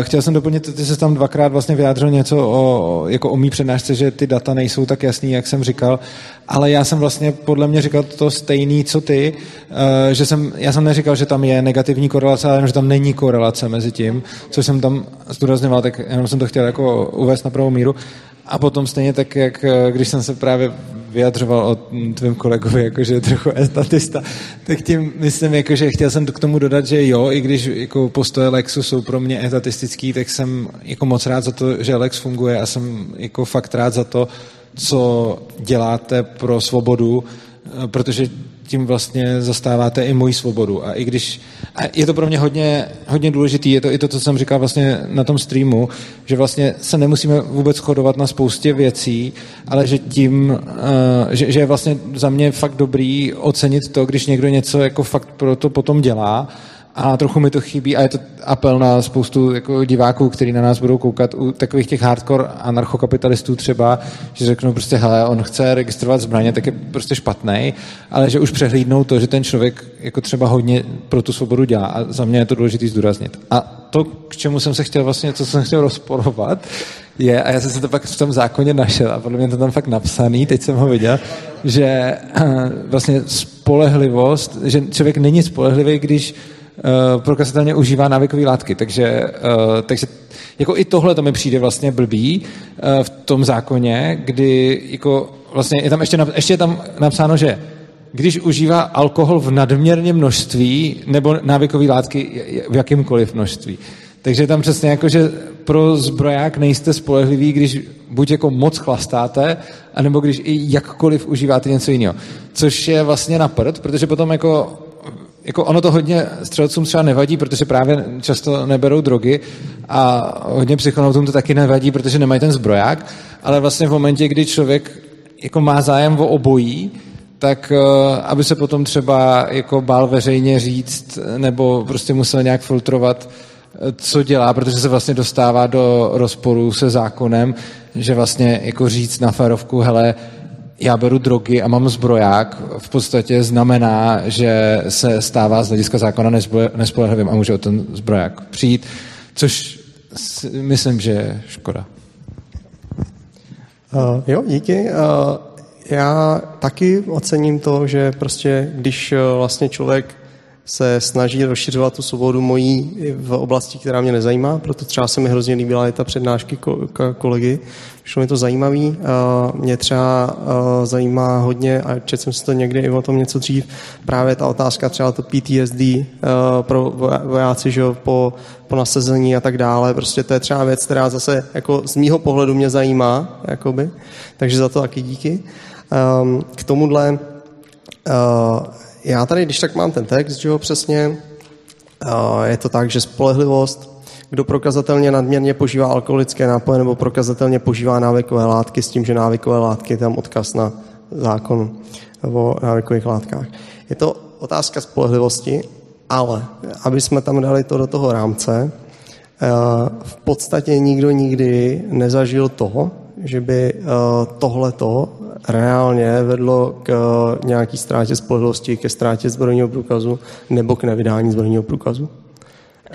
E, chtěl jsem doplnit, ty se tam dvakrát vlastně vyjádřil něco o, jako o mý přednášce, že ty data nejsou tak jasný, jak jsem říkal, ale já jsem vlastně podle mě říkal to stejný, co ty, e, že jsem, já jsem neříkal, že tam je negativní korelace, ale jenom, že tam není korelace mezi tím, co jsem tam zdůrazňoval, tak jenom jsem to chtěl jako uvést na pravou míru. A potom stejně tak, jak když jsem se právě vyjadřoval o tvém kolegovi, jakože je trochu estatista, tak tím myslím, jakože chtěl jsem k tomu dodat, že jo, i když jako postoje Lexu jsou pro mě etatistický, tak jsem jako moc rád za to, že Lex funguje a jsem jako fakt rád za to, co děláte pro svobodu, protože tím vlastně zastáváte i moji svobodu. A i když, a je to pro mě hodně, hodně důležitý, je to i to, co jsem říkal vlastně na tom streamu, že vlastně se nemusíme vůbec chodovat na spoustě věcí, ale že tím, uh, že, že je vlastně za mě fakt dobrý ocenit to, když někdo něco jako fakt pro to potom dělá a trochu mi to chybí a je to apel na spoustu jako diváků, kteří na nás budou koukat u takových těch hardcore anarchokapitalistů třeba, že řeknou prostě, hele, on chce registrovat zbraně, tak je prostě špatný, ale že už přehlídnou to, že ten člověk jako třeba hodně pro tu svobodu dělá a za mě je to důležité zdůraznit. A to, k čemu jsem se chtěl vlastně, co jsem chtěl rozporovat, je, a já jsem se to pak v tom zákoně našel a podle mě to tam fakt napsaný, teď jsem ho viděl, že vlastně spolehlivost, že člověk není spolehlivý, když uh, prokazatelně užívá návykové látky. Takže, uh, takže jako i tohle to mi přijde vlastně blbý uh, v tom zákoně, kdy jako vlastně je tam ještě, ještě je tam napsáno, že když užívá alkohol v nadměrně množství nebo návykové látky v jakýmkoliv množství. Takže tam přesně jako, že pro zbroják nejste spolehlivý, když buď jako moc chlastáte, anebo když i jakkoliv užíváte něco jiného. Což je vlastně na prd, protože potom jako jako ono to hodně střelcům třeba nevadí, protože právě často neberou drogy a hodně psychonautům to taky nevadí, protože nemají ten zbroják, ale vlastně v momentě, kdy člověk jako má zájem o obojí, tak eh, aby se potom třeba jako bál veřejně říct nebo prostě musel nějak filtrovat, eh, co dělá, protože se vlastně dostává do rozporu se zákonem, že vlastně jako říct na férovku, hele, já beru drogy a mám zbroják, v podstatě znamená, že se stává z hlediska zákona nespolehlivým a může o ten zbroják přijít, což myslím, že je škoda. Uh, jo, díky. Uh, já taky ocením to, že prostě, když uh, vlastně člověk se snaží rozšiřovat tu svobodu mojí v oblasti, která mě nezajímá, proto třeba se mi hrozně líbila i ta přednášky kolegy. Šlo mi to zajímavý. Mě třeba zajímá hodně, a četl jsem si to někdy i o tom něco dřív, právě ta otázka třeba to PTSD pro vojáci, že po, po nasazení a tak dále. Prostě to je třeba věc, která zase jako z mýho pohledu mě zajímá, jakoby. takže za to taky díky. Ehm, k tomuhle já tady, když tak mám ten text, že jo, přesně, je to tak, že spolehlivost, kdo prokazatelně nadměrně požívá alkoholické nápoje nebo prokazatelně požívá návykové látky s tím, že návykové látky je tam odkaz na zákon o návykových látkách. Je to otázka spolehlivosti, ale aby jsme tam dali to do toho rámce, v podstatě nikdo nikdy nezažil toho, že by tohleto reálně vedlo k eh, nějaký ztrátě spolehlivosti, ke ztrátě zbrojního průkazu nebo k nevydání zbrojního průkazu?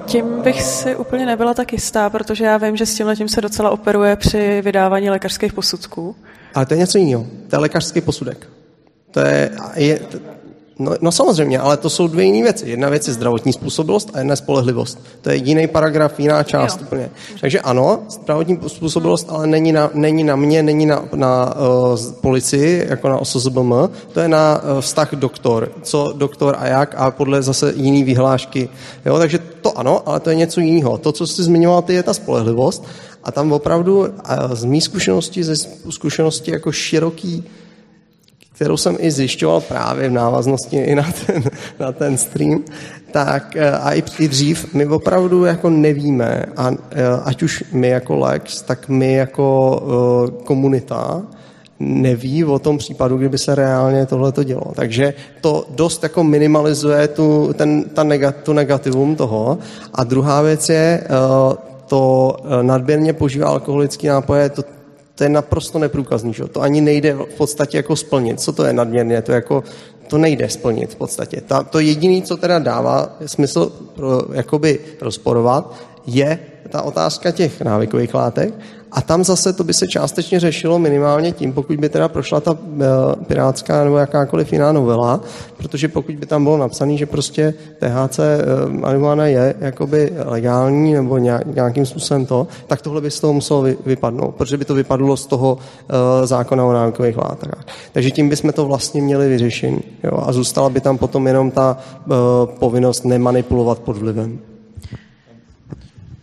Tím bych si úplně nebyla tak jistá, protože já vím, že s tímhle tím se docela operuje při vydávání lékařských posudků. Ale to je něco jiného. To je lékařský posudek. To je, je, No, no samozřejmě, ale to jsou dvě jiné věci. Jedna věc je zdravotní způsobilost a jedna je spolehlivost. To je jiný paragraf, jiná část jo. úplně. Takže ano, zdravotní způsobilost, ale není na, není na mě, není na, na uh, policii, jako na OSZBM, to je na uh, vztah doktor. Co doktor a jak a podle zase jiný vyhlášky. Jo, takže to ano, ale to je něco jiného. To, co jsi zmiňoval, ty je ta spolehlivost a tam opravdu uh, z mý zkušenosti, ze zkušenosti jako široký kterou jsem i zjišťoval právě v návaznosti i na ten, na ten stream, tak eh, a i, i dřív, my opravdu jako nevíme, a, eh, ať už my jako Lex, tak my jako uh, komunita, neví o tom případu, kdyby se reálně tohle to dělo. Takže to dost jako minimalizuje tu, ten, ta negat, tu negativum toho. A druhá věc je, to nadměrně požívá alkoholický nápoje, to to je naprosto neprůkazný. Že? To ani nejde v podstatě jako splnit. Co to je nadměrně? To, jako, to nejde splnit v podstatě. Ta, to jediné, co teda dává smysl pro, jakoby rozporovat, je ta otázka těch návykových látek a tam zase to by se částečně řešilo minimálně tím, pokud by teda prošla ta uh, pirátská nebo jakákoliv jiná novela, protože pokud by tam bylo napsané, že prostě THC eh, marihuana je jakoby legální nebo nějakým způsobem to, tak tohle by z toho muselo vy, vypadnout, protože by to vypadlo z toho uh, zákona o návykových látkách. Takže tím bychom to vlastně měli vyřešení. Jo? A zůstala by tam potom jenom ta povinnost nemanipulovat pod vlivem.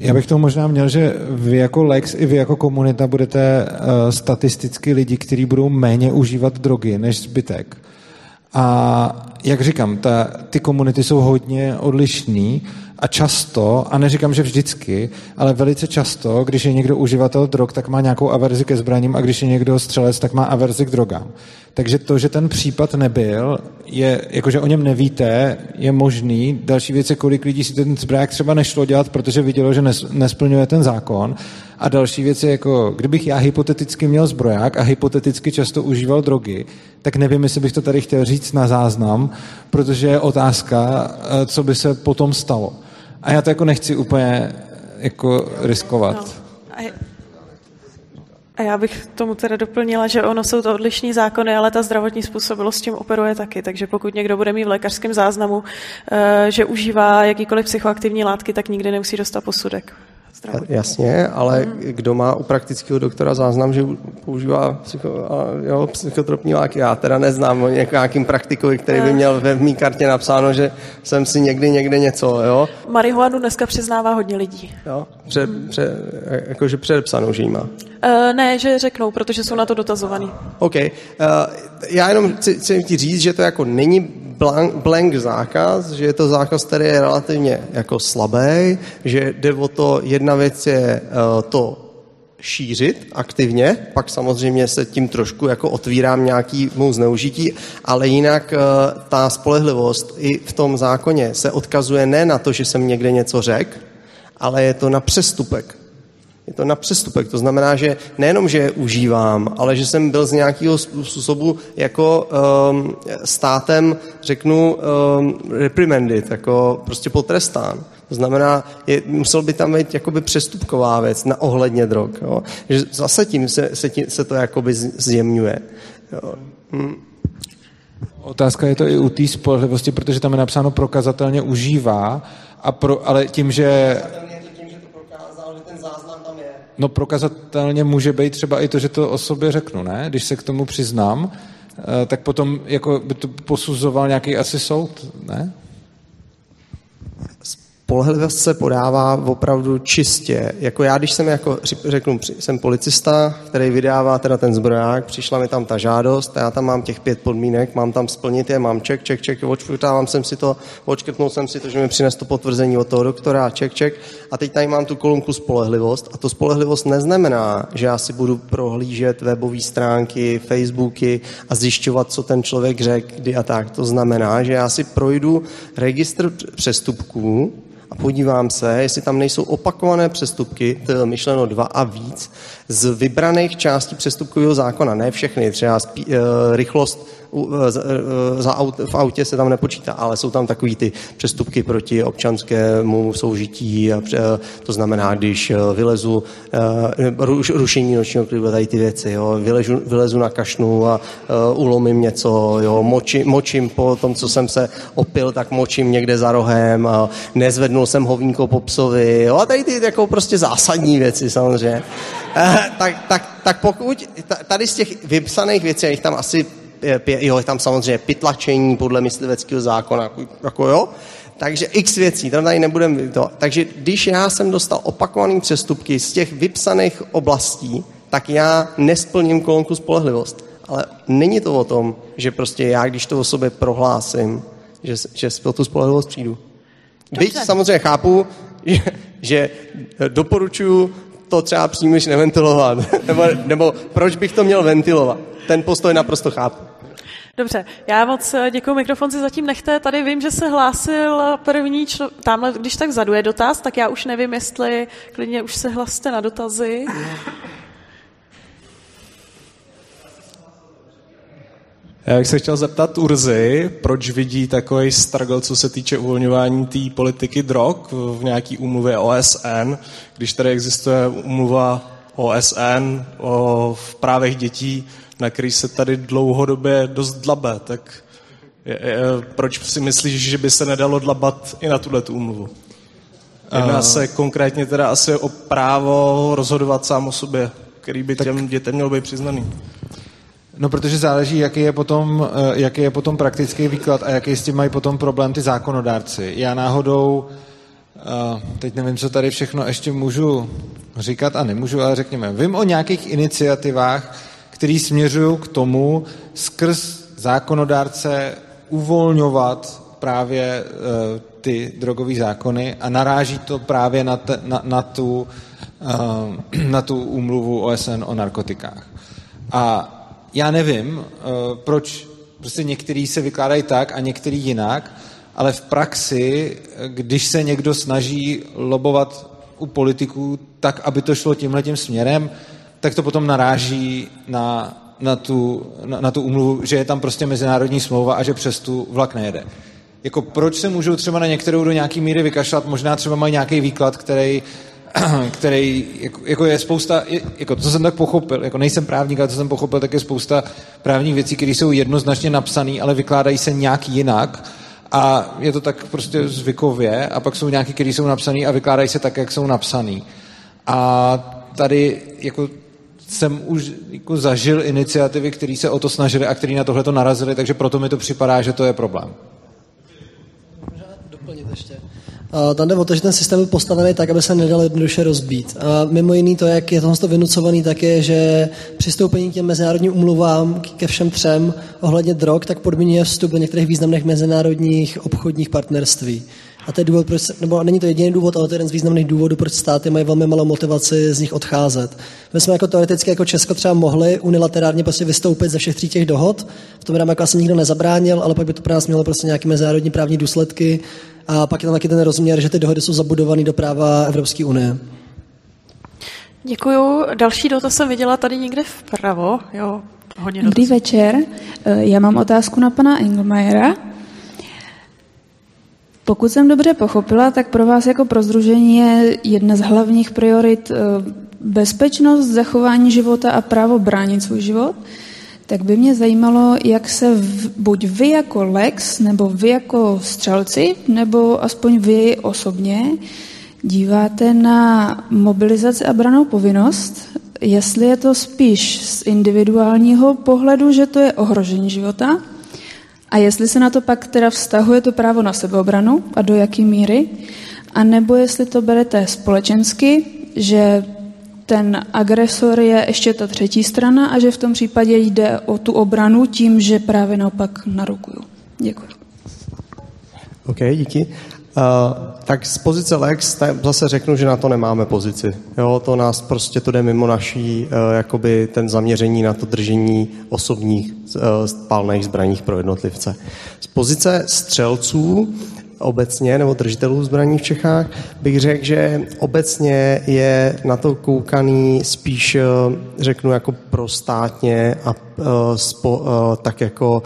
Já bych to možná měl, že vy jako Lex i vy jako komunita budete uh, statisticky lidi, kteří budou méně užívat drogy než zbytek. A jak říkám, ta, ty komunity jsou hodně odlišný a často, a neříkám, že vždycky, ale velice často, když je někdo uživatel drog, tak má nějakou averzi ke zbraním a když je někdo střelec, tak má averzi k drogám. Takže to, že ten případ nebyl, je, jakože o něm nevíte, je možný. Další věc je, kolik lidí si ten zbraják třeba nešlo dělat, protože vidělo, že nesplňuje ten zákon. A další věc je, jako, kdybych já hypoteticky měl zbroják a hypoteticky často užíval drogy, tak nevím, jestli bych to tady chtěl říct na záznam, protože je otázka, eh, co by se potom stalo. A já to jako nechci úplně jako riskovat. No. A já bych tomu teda doplnila, že ono jsou to odlišní zákony, ale ta zdravotní způsobilost s tím operuje taky. Takže pokud někdo bude mít v lékařském záznamu, eh, že užívá jakýkoliv psychoaktivní látky, tak nikdy nemusí dostat posudek. Zdravotní. Jasně, ale hmm. kdo má u praktického doktora záznam, že používá psycho, jo, psychotropní láky, já teda neznám o nějakým praktikovi, který by měl ve mý kartě napsáno, že jsem si někdy někde něco, jo. Marihuanu dneska přiznává hodně lidí. Jo, pře, pře, jakože předepsanou, že jí má. Uh, ne, že řeknou, protože jsou na to dotazovaný. OK. Uh, já jenom chci, chci ti říct, že to jako není blank, blank zákaz, že je to zákaz, který je relativně jako slabý, že jde o to, jedna věc je uh, to šířit aktivně, pak samozřejmě se tím trošku jako otvírám nějakýmu zneužití, ale jinak uh, ta spolehlivost i v tom zákoně se odkazuje ne na to, že jsem někde něco řekl, ale je to na přestupek. Je to na přestupek. To znamená, že nejenom, že je užívám, ale že jsem byl z nějakého způsobu jako um, státem, řeknu, um, reprimanded, jako prostě potrestán. To znamená, je, musel by tam být jakoby přestupková věc na ohledně drog. Jo? Že zase tím se, se, tím, se to jakoby zjemňuje. Jo? Hm. Otázka je to i u té spolehlivosti, protože tam je napsáno prokazatelně užívá, a pro, ale tím, že... No prokazatelně může být třeba i to, že to o sobě řeknu, ne? Když se k tomu přiznám, eh, tak potom jako by to posuzoval nějaký asi soud, ne? Spolehlivost se podává opravdu čistě. Jako já, když jsem jako, řeknu, jsem policista, který vydává teda ten zbroják, přišla mi tam ta žádost, já tam mám těch pět podmínek, mám tam splnit je, mám ček, ček, ček, očkrtávám jsem si to, očkrtnul jsem si to, že mi přines to potvrzení od toho doktora, ček, ček, a teď tady mám tu kolonku spolehlivost a to spolehlivost neznamená, že já si budu prohlížet webové stránky, Facebooky a zjišťovat, co ten člověk řekl, kdy a tak. To znamená, že já si projdu registr přestupků, a podívám se, jestli tam nejsou opakované přestupky, myšleno dva a víc, z vybraných částí přestupkového zákona, ne všechny, třeba rychlost Eh, eh, za aut, v autě se tam nepočítá, ale jsou tam takový ty přestupky proti občanskému soužití, a, to znamená, když eh, vylezu rušení nočního klidu, tady ty věci, jo, vylezu, vylezu na kašnu a ulomím něco, jo, moči, močím po tom, co jsem se opil, tak močím někde za rohem, a nezvednul jsem hovínko po psovi, jo, a tady ty jako prostě zásadní věci samozřejmě. tak, tak, tak pokud tady z těch vypsaných věcí, jich tam asi jo, je tam samozřejmě pytlačení podle mysliveckého zákona, jako, jako jo, takže x věcí, tam tady nebudeme to. Takže když já jsem dostal opakovaný přestupky z těch vypsaných oblastí, tak já nesplním kolonku spolehlivost. Ale není to o tom, že prostě já, když to o sobě prohlásím, že, že o tu spolehlivost přijdu. Dobře. Byť samozřejmě chápu, že, že doporučuji to třeba příliš neventilovat. nebo, nebo proč bych to měl ventilovat? Ten postoj naprosto chápu. Dobře, já moc eh, děkuji, mikrofon si zatím nechte. Tady vím, že se hlásil první, člo... tamhle, když tak vzadu je dotaz, tak já už nevím, jestli klidně už se hlaste na dotazy. Já bych se chtěl zeptat Urzy, proč vidí takový struggle, co se týče uvolňování té politiky drog v nějaký úmluvě OSN, když tady existuje úmluva OSN o v právech dětí, na který se tady dlouhodobě dost dlabe, tak je, je, proč si myslíš, že by se nedalo dlabat i na tuhle úmluvu? Jedná se konkrétně teda asi o právo rozhodovat sám o sobě, který by tak... těm dětem měl být přiznaný. No, protože záleží, jaký je, potom, eh, jaký je potom praktický výklad a jaký s tím mají potom problém ty zákonodárci. Já náhodou, eh, teď nevím, co tady všechno ještě můžu říkat a nemůžu, ale řekněme, vím o nějakých iniciativách, které směřují k tomu skrz zákonodárce uvolňovat právě e, ty drogové zákony a naráží to právě na, te, na, na, tu, na tu úmluvu OSN o narkotikách. A já nevím, e, proč prostě některý se vykládají tak a některý jinak, ale v praxi, když se někdo snaží lobovat u politiků tak, aby to šlo tímhle tím směrem, tak to potom naráží na, na, tu, na, na tu umluvu, že je tam prostě mezinárodní smlouva a že přes tu vlak nejede. Jako proč se můžou třeba na některou do nějaký míry vykašlat, možná třeba mají nějaký výklad, který, který jako, jako je spousta, jako to jsem tak pochopil, jako nejsem právník, ale to jsem pochopil, tak je spousta právních věcí, které jsou jednoznačně napsané, ale vykládají se nějak jinak a je to tak prostě zvykově a pak jsou nějaké, které jsou napsané a vykládají se tak, jak jsou napsané. A tady jako jsem už jako zažil iniciativy, které se o to snažili a které na tohle to narazili, takže proto mi to připadá, že to je problém. Doplnit ještě. Tam jde o to, že ten systém je postavený tak, aby se nedal jednoduše rozbít. A mimo jiný to, jak je tohle vynucovaný, tak je, že přistoupení k těm mezinárodním umluvám ke všem třem ohledně drog, tak podmíně vstup do některých významných mezinárodních obchodních partnerství. A to je důvod, proč, nebo není to jediný důvod, ale to je jeden z významných důvodů, proč státy mají velmi malou motivaci z nich odcházet. My jsme jako teoreticky jako Česko třeba mohli unilaterálně prostě vystoupit ze všech tří těch dohod, v tom nám jako asi nikdo nezabránil, ale pak by to pro nás mělo prostě nějaké mezinárodní právní důsledky a pak je tam taky ten rozměr, že ty dohody jsou zabudované do práva Evropské unie. Děkuju. Další dotaz jsem viděla tady někde vpravo. Jo, hodně Dobrý dotazů. večer. Eh, Já mám otázku na pana Engelmajera. Pokud jsem dobře pochopila, tak pro vás jako pro združení je jedna z hlavních priorit eh, bezpečnost, zachování života a právo bránit svůj život. Tak by mě zajímalo, jak se v, buď vy jako Lex, nebo vy jako střelci, nebo aspoň vy osobně díváte na mobilizaci a branou povinnost, jestli je to spíš z individuálního pohledu, že to je ohrožení života, a jestli se na to pak teda vztahuje to právo na sebeobranu a do jaký míry, a nebo jestli to berete společensky, že ten agresor je ještě ta třetí strana a že v tom případě jde o tu obranu tím, že právě naopak narukuju. Děkuji. OK, díky. Uh, tak z pozice Lex zase řeknu, že na to nemáme pozici. Jo, to nás prostě to jde mimo naší, uh, jakoby ten zaměření na to držení osobních uh, palných zbraních pro jednotlivce. Z pozice střelců obecně, nebo držitelů zbraní v Čechách, bych řekl, že obecně je na to koukaný spíš, eh, řeknu, jako prostátně a uh, spo, uh, tak jako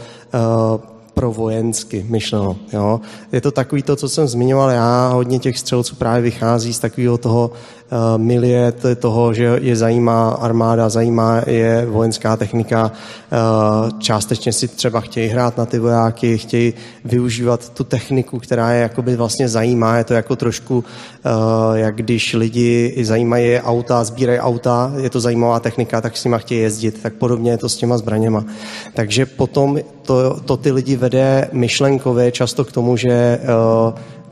pro vojensky myšleno. Jo? Je to takový to, co jsem zmiňoval já, hodně těch střelců právě vychází z takového toho milie, to je toho, že je zajímá armáda, zajímá je vojenská technika, uh, částečně si třeba chtějí hrát na ty vojáky, chtějí využívat tu techniku, která je jakoby vlastně zajímá, je to jako trošku, uh, jak když lidi zajímají auta, sbírají auta, je to zajímavá technika, tak s nima chtějí jezdit, tak podobně je to s těma zbraněma. Takže potom to, to ty lidi vede myšlenkově často k tomu, že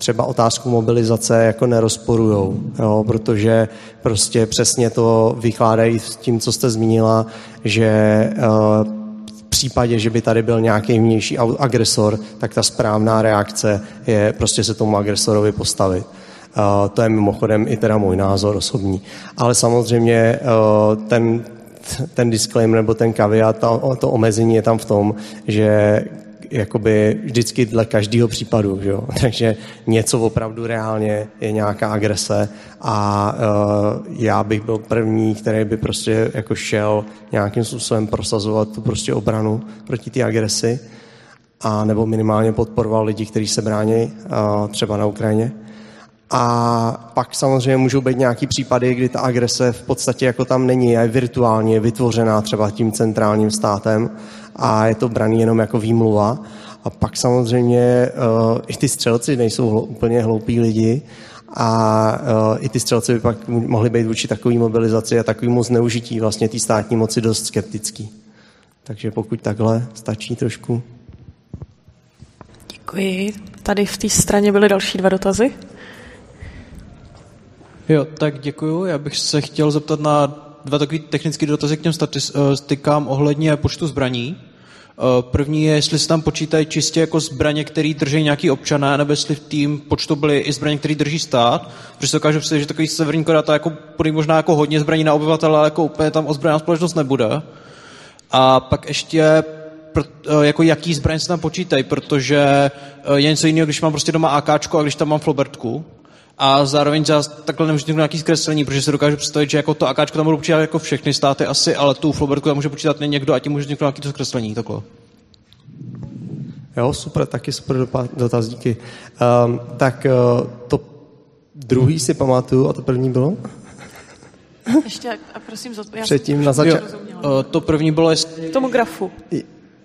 třeba otázku mobilizace jako nerozporujou, jo, protože prostě přesně to vykládají s tím, co jste zmínila, že uh, v případě, že by tady byl nějaký vnější agresor, tak ta správná reakce je prostě se tomu agresorovi postavit. Uh, to je mimochodem i teda můj názor osobní. Ale samozřejmě uh, ten, ten disclaimer nebo ten kaviat, to, to omezení je tam v tom, že jakoby vždycky dle každého případu, že jo? takže něco opravdu reálně je nějaká agrese a uh, já bych byl první, který by prostě jako šel nějakým způsobem prosazovat tu prostě obranu proti té agresi a nebo minimálně podporoval lidi, kteří se brání uh, třeba na Ukrajině. A pak samozřejmě můžou být nějaký případy, kdy ta agrese v podstatě jako tam není, je virtuálně vytvořená třeba tím centrálním státem a je to braný jenom jako výmluva. A pak samozřejmě uh, i ty střelci nejsou hlou, úplně hloupí lidi a uh, i ty střelci by pak mohli být vůči takové mobilizaci a takovému zneužití vlastně té státní moci dost skeptický. Takže pokud takhle stačí trošku. Děkuji. Tady v té straně byly další dva dotazy. Jo, tak děkuju. Já bych se chtěl zeptat na dva takové technické dotazy k těm statistikám ohledně počtu zbraní. První je, jestli se tam počítají čistě jako zbraně, které drží nějaký občané, nebo jestli v tým počtu byly i zbraně, které drží stát. Protože si dokážu že takový severní Korea to jako bude možná jako hodně zbraní na obyvatele, ale jako úplně tam ozbrojená společnost nebude. A pak ještě jako jaký zbraně se tam počítají, protože je něco jiného, když mám prostě doma AKčko a když tam mám flobertku, a zároveň za takhle nemůžu nějaký zkreslení, protože se dokážu představit, že jako to AKčko tam budou počítat jako všechny státy asi, ale tu floberku tam může počítat někdo a tím může vzniknout nějaký to zkreslení, takhle. Jo, super, taky super dotaz, díky. Um, tak uh, to druhý si pamatuju, a to první bylo? Ještě, a prosím, já Předtím na začátku. Uh, to první bylo... Jest... K tomu grafu.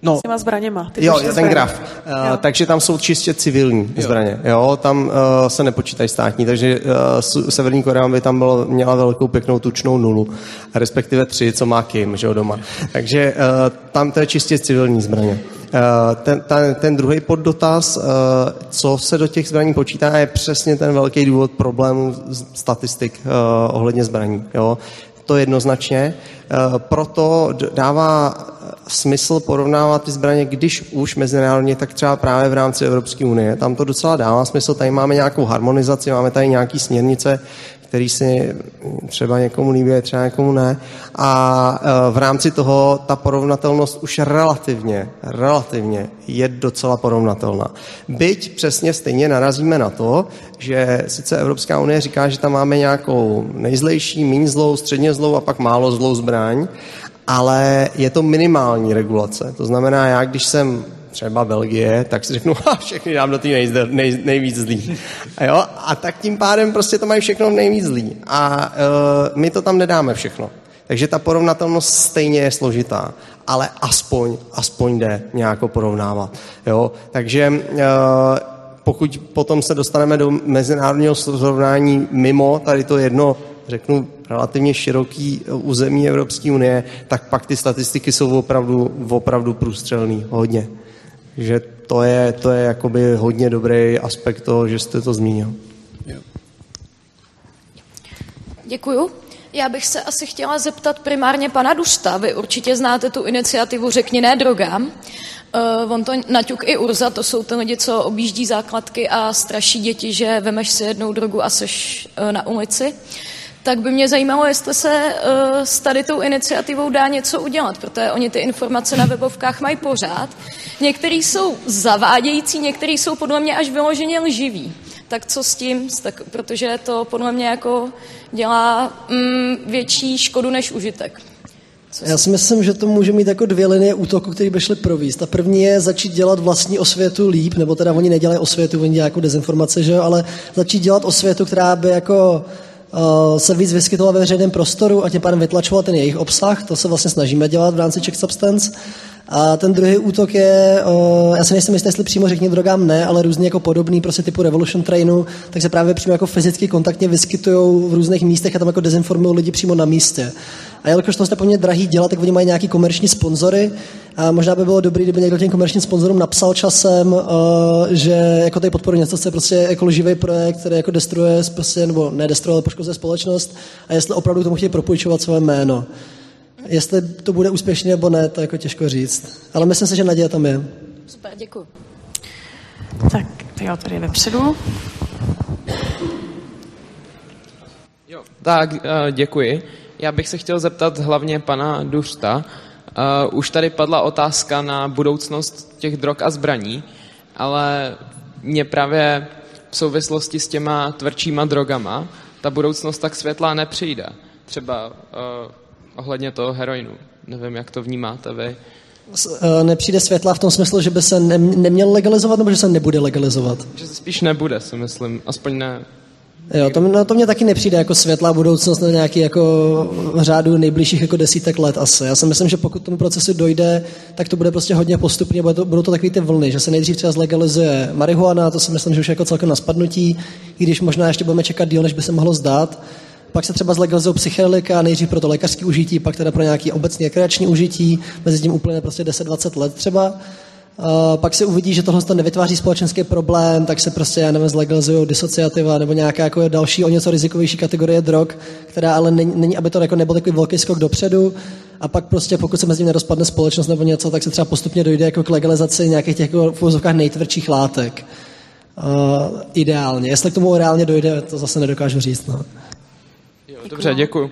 No, s těma zbraněma. Ty jo, je ten graf. Uh, takže tam jsou čistě civilní jo. zbraně. Jo, tam uh, se nepočítají státní, takže uh, Severní Korea by tam bylo, měla velkou pěknou tučnou nulu, respektive tři, co má Kim, že jo, doma. Takže uh, tam to je čistě civilní zbraně. Uh, ten, ten, ten druhý poddotaz, uh, co se do těch zbraní počítá, je přesně ten velký důvod problémů statistik uh, ohledně zbraní. Jo to jednoznačně. Proto dává smysl porovnávat ty zbraně, když už mezinárodně, tak třeba právě v rámci Evropské unie. Tam to docela dává smysl. Tady máme nějakou harmonizaci, máme tady nějaké směrnice, který si třeba někomu líbí, třeba někomu ne. A e, v rámci toho ta porovnatelnost už relativně, relativně je docela porovnatelná. Byť přesně stejně narazíme na to, že sice Evropská unie říká, že tam máme nějakou nejzlejší, méně zlou, středně zlou a pak málo zlou zbraň, ale je to minimální regulace. To znamená, já když jsem třeba Belgie, tak si řeknu, ha, všechny dám do té nej, nej, nejvíc zlý. A, jo? a tak tím pádem prostě to mají všechno nejvíc zlý. A uh, my to tam nedáme všechno. Takže ta porovnatelnost stejně je složitá, ale aspoň, aspoň jde nějako porovnávat. Jo? Takže uh, pokud potom se dostaneme do mezinárodního srovnání mimo tady to jedno, řeknu, relativně široký území Evropské unie, tak pak ty statistiky jsou opravdu, opravdu průstřelný, hodně že to je, to je jakoby hodně dobrý aspekt toho, že jste to zmínil. Děkuju. Já bych se asi chtěla zeptat primárně pana Dusta. Vy určitě znáte tu iniciativu Řekni ne drogám. Uh, on to Naťuk i Urza, to jsou ty lidi, co objíždí základky a straší děti, že vemeš si jednou drogu a seš uh, na ulici. Uh, tak by mě zajímalo, jestli se uh, s tady tou iniciativou dá něco udělat, protože oni ty informace na webovkách mají pořád. Některý jsou zavádějící, některý jsou podle mě až vyloženě lživý. Tak co s tím? Tak, protože to podle mě jako dělá mm, větší škodu než užitek. Co Já si myslím, že to může mít jako dvě linie útoku, které by šly províst. Ta první je začít dělat vlastní osvětu líp, nebo teda oni nedělají osvětu, oni dělají jako dezinformace, že jo, ale začít dělat osvětu, která by jako se víc vyskytovala ve veřejném prostoru a tím pádem vytlačoval ten jejich obsah. To se vlastně snažíme dělat v rámci Check Substance. A ten druhý útok je, já si nejsem jistý, jestli přímo řekni drogám ne, ale různě jako podobný, prostě typu Revolution Trainu, tak se právě přímo jako fyzicky kontaktně vyskytují v různých místech a tam jako dezinformují lidi přímo na místě. A jelikož to je poměrně drahý dělat, tak oni mají nějaký komerční sponzory a možná by bylo dobré, kdyby někdo těm komerčním sponzorům napsal časem, že jako tady podporuje něco, co je prostě jako živý projekt, který jako destruuje, prostě, nebo ne destruuje, ale poškozuje společnost a jestli opravdu tomu chtějí propůjčovat své jméno. Jestli to bude úspěšně nebo ne, to je jako těžko říct. Ale myslím si, že naděje tam je. Super, děkuji. Tak, jo, tady vepředu. Jo, tak, eh, děkuji. Já bych se chtěl zeptat hlavně pana Dušta. Uh, už tady padla otázka na budoucnost těch drog a zbraní, ale mě právě v souvislosti s těma tvrdšíma drogama ta budoucnost tak světlá nepřijde. Třeba uh, ohledně toho heroinu. Nevím, jak to vnímáte vy. Eh, nepřijde světla v tom smyslu, že by se ne, neměl legalizovat, nebo že se nebude legalizovat? Že se spíš nebude, si myslím. Aspoň ne Jo, to, no, to mě taky nepřijde jako světlá budoucnost na nějaký jako řádu nejbližších jako desítek let asi. Já si myslím, že pokud tomu procesu dojde, tak to bude prostě hodně postupně, bude to, budou to takový ty vlny, že se nejdřív třeba zlegalizuje marihuana, to si myslím, že už je jako celkem na spadnutí, i když možná ještě budeme čekat díl, než by se mohlo zdát. Pak se třeba zlegalizují psychedelika, nejdřív pro to lékařské užití, pak teda pro nějaký obecný rekreační užití, mezi tím úplně prostě 10-20 let třeba. Uh, pak se uvidí, že tohle to nevytváří společenský problém, tak se prostě, já nevím, zlegalizují disociativa nebo nějaká jako další o něco rizikovější kategorie drog, která ale není, není aby to jako nebyl takový velký skok dopředu. A pak prostě, pokud se mezi tím nerozpadne společnost nebo něco, tak se třeba postupně dojde jako k legalizaci nějakých těch jako v nejtvrdších látek. Uh, ideálně. Jestli k tomu reálně dojde, to zase nedokážu říct. No. Dobře, děkuji.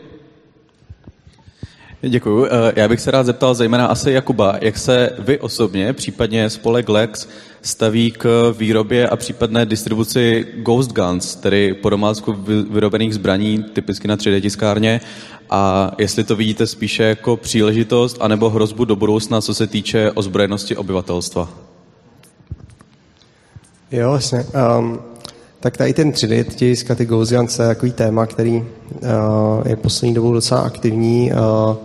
Děkuji. Eh, já bych se rád zeptal zejména asi Jakuba, jak se vy osobně, případně spolek Lex, staví k výrobě a případné distribuci Ghost Guns, tedy po domácku vyrobených zbraní, typicky na 3D tiskárně, a jestli to vidíte spíše jako příležitost anebo hrozbu do budoucna, co se týče ozbrojenosti obyvatelstva. Jo, vlastně. Um, tak tady ten 3D tisk a ty Ghost je takový téma, který uh, je poslední dobou docela aktivní. Uh,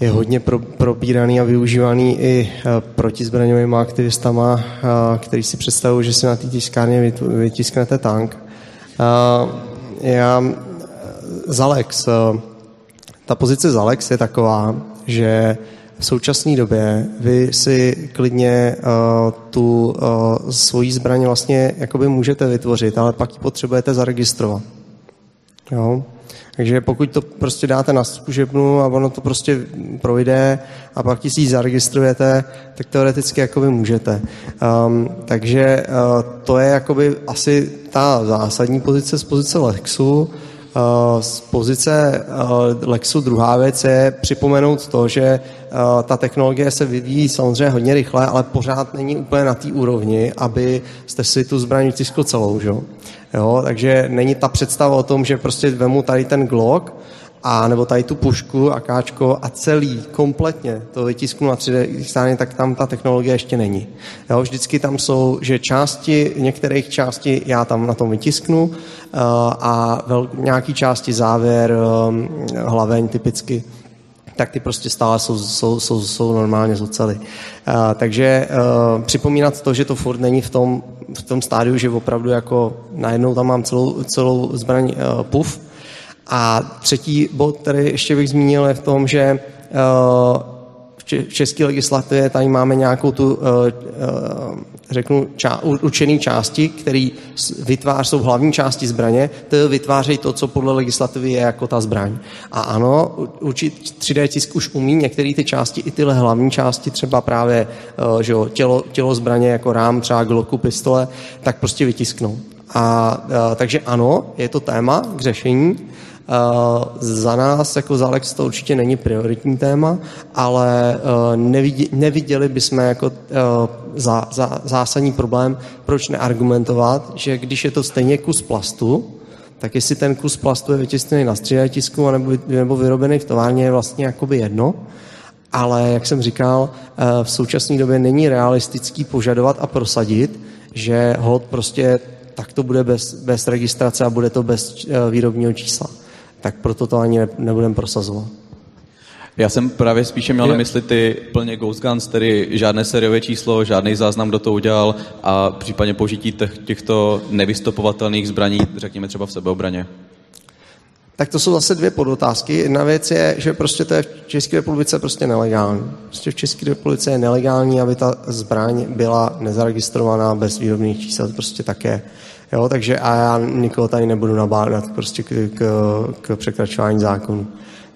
je hodně pro, probíraný a využívaný i uh, protizbraňovými aktivistama, uh, který si představují, že si na té tiskárně vytisknete tank. Uh, já, Zalex, uh, ta pozice Zalex je taková, že v současné době vy si klidně uh, tu uh, svoji zbraň vlastně jakoby můžete vytvořit, ale pak ji potřebujete zaregistrovat. Jo? Takže pokud to prostě dáte na zkušebnu a ono to prostě projde a pak si ji zaregistrujete, tak teoreticky jakoby můžete. Um, takže uh, to je jakoby asi ta zásadní pozice z pozice Lexu. Uh, z pozice uh, Lexu druhá věc je připomenout to, že uh, ta technologie se vyvíjí samozřejmě hodně rychle, ale pořád není úplně na té úrovni, aby jste si tu zbraň vytiskl celou. Že? Jo? Takže není ta představa o tom, že prostě vemu tady ten Glock a nebo tady tu pušku a káčko a celý, kompletně to vytisknu na 3D strany, tak tam ta technologie ještě není. Jo, vždycky tam jsou, že části, některých částí já tam na tom vytisknu uh, a vel, nějaký části závěr, um, hlaveň typicky, tak ty prostě stále jsou, jsou, jsou, jsou normálně zocely. Uh, takže uh, připomínat to, že to furt není v tom, v tom stádiu, že opravdu jako najednou tam mám celou, celou zbraň puf, a třetí bod, který ještě bych zmínil, je v tom, že eh, v české legislativě tady máme nějakou tu, eh, eh, řeknu, ča, učený části, který vytváří, jsou hlavní části zbraně, to vytvářejí to, co podle legislativy je jako ta zbraň. A ano, učit 3D tisk už umí některé ty části, i tyhle hlavní části, třeba právě že jo, tělo, tělo zbraně jako rám, třeba gloku, pistole, tak prostě vytisknou. A, a takže ano, je to téma k řešení, za nás, jako za Alex, to určitě není prioritní téma, ale nevidě, neviděli bychom jako za, za, zásadní problém, proč neargumentovat, že když je to stejně kus plastu, tak jestli ten kus plastu je vytiskný na střídatisku nebo, nebo vyrobený v továrně, je vlastně jakoby jedno. Ale, jak jsem říkal, v současné době není realistický požadovat a prosadit, že hod prostě tak to bude bez, bez registrace a bude to bez výrobního čísla tak proto to ani ne, nebudeme prosazovat. Já jsem právě spíše měl na mysli ty plně Ghost Guns, tedy žádné seriové číslo, žádný záznam, kdo to udělal a případně použití těchto nevystopovatelných zbraní, řekněme třeba v sebeobraně. Tak to jsou zase dvě podotázky. Jedna věc je, že prostě to je v České republice prostě nelegální. Prostě v České republice je nelegální, aby ta zbraň byla nezaregistrovaná bez výrobných čísel. Prostě také Jo, takže a já nikoho tady nebudu nabádat prostě k, k, k překračování zákonu.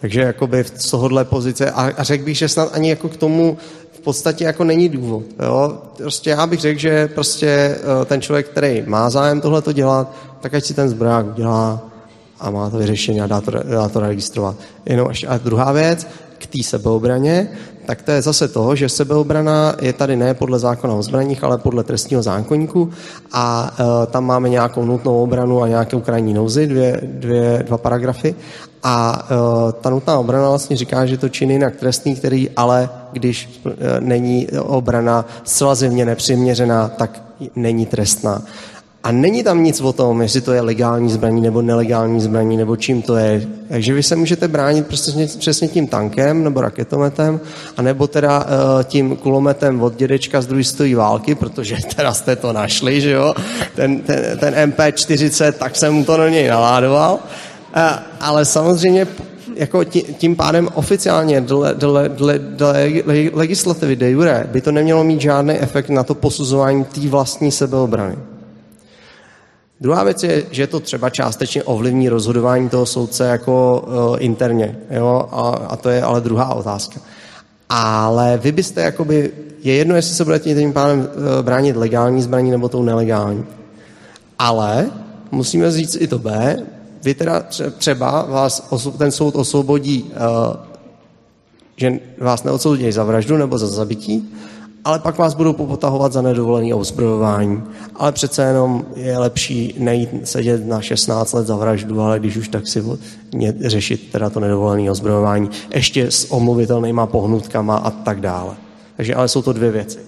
Takže jakoby z tohohle pozice, a, a řekl bych, že snad ani jako k tomu v podstatě jako není důvod. Jo? Prostě já bych řekl, že prostě eh, ten člověk, který má zájem tohle to dělat, tak ať si ten zbraň udělá a má to vyřešení a dá to, dá to registrovat. Jenom ještě, a druhá věc, k té sebeobraně, tak to je zase to, že sebeobrana je tady ne podle zákona o zbraních, ale podle trestního zákonníku a e, tam máme nějakou nutnou obranu a nějaké krajní nouzy, dvě, dvě, dva paragrafy a e, ta nutná obrana vlastně říká, že to čin jinak trestný, který ale, když e, není obrana zcela zjevně nepřiměřená, tak není trestná. A není tam nic o tom, jestli to je legální zbraní nebo nelegální zbraní, nebo čím to je. Takže vy se můžete bránit prostě přesně tím tankem nebo raketometem, anebo teda uh, tím kulometem od dědečka z druhé světové války, protože teda jste to našli, že jo, ten, ten, ten MP40, tak jsem mu to na něj naládoval. Uh, ale samozřejmě jako tím, tím pádem oficiálně dle, dle, dle, dle legislativy de jure by to nemělo mít žádný efekt na to posuzování té vlastní sebeobrany. Druhá věc je, že to třeba částečně ovlivní rozhodování toho soudce jako uh, interně. Jo? A, a to je ale druhá otázka. Ale vy byste jakoby, je jedno, jestli se budete tím pádem uh, bránit legální zbraní nebo tou nelegální. Ale musíme říct i to B, vy teda třeba vás ten soud osvobodí, uh, že vás neodsoudí za vraždu nebo za zabití, ale pak vás budou popotahovat za nedovolené ozbrojování. Ale přece jenom je lepší nejít sedět na 16 let za vraždu, ale když už tak si řešit teda to nedovolené ozbrojování ještě s omluvitelnýma pohnutkama a tak dále. Takže ale jsou to dvě věci.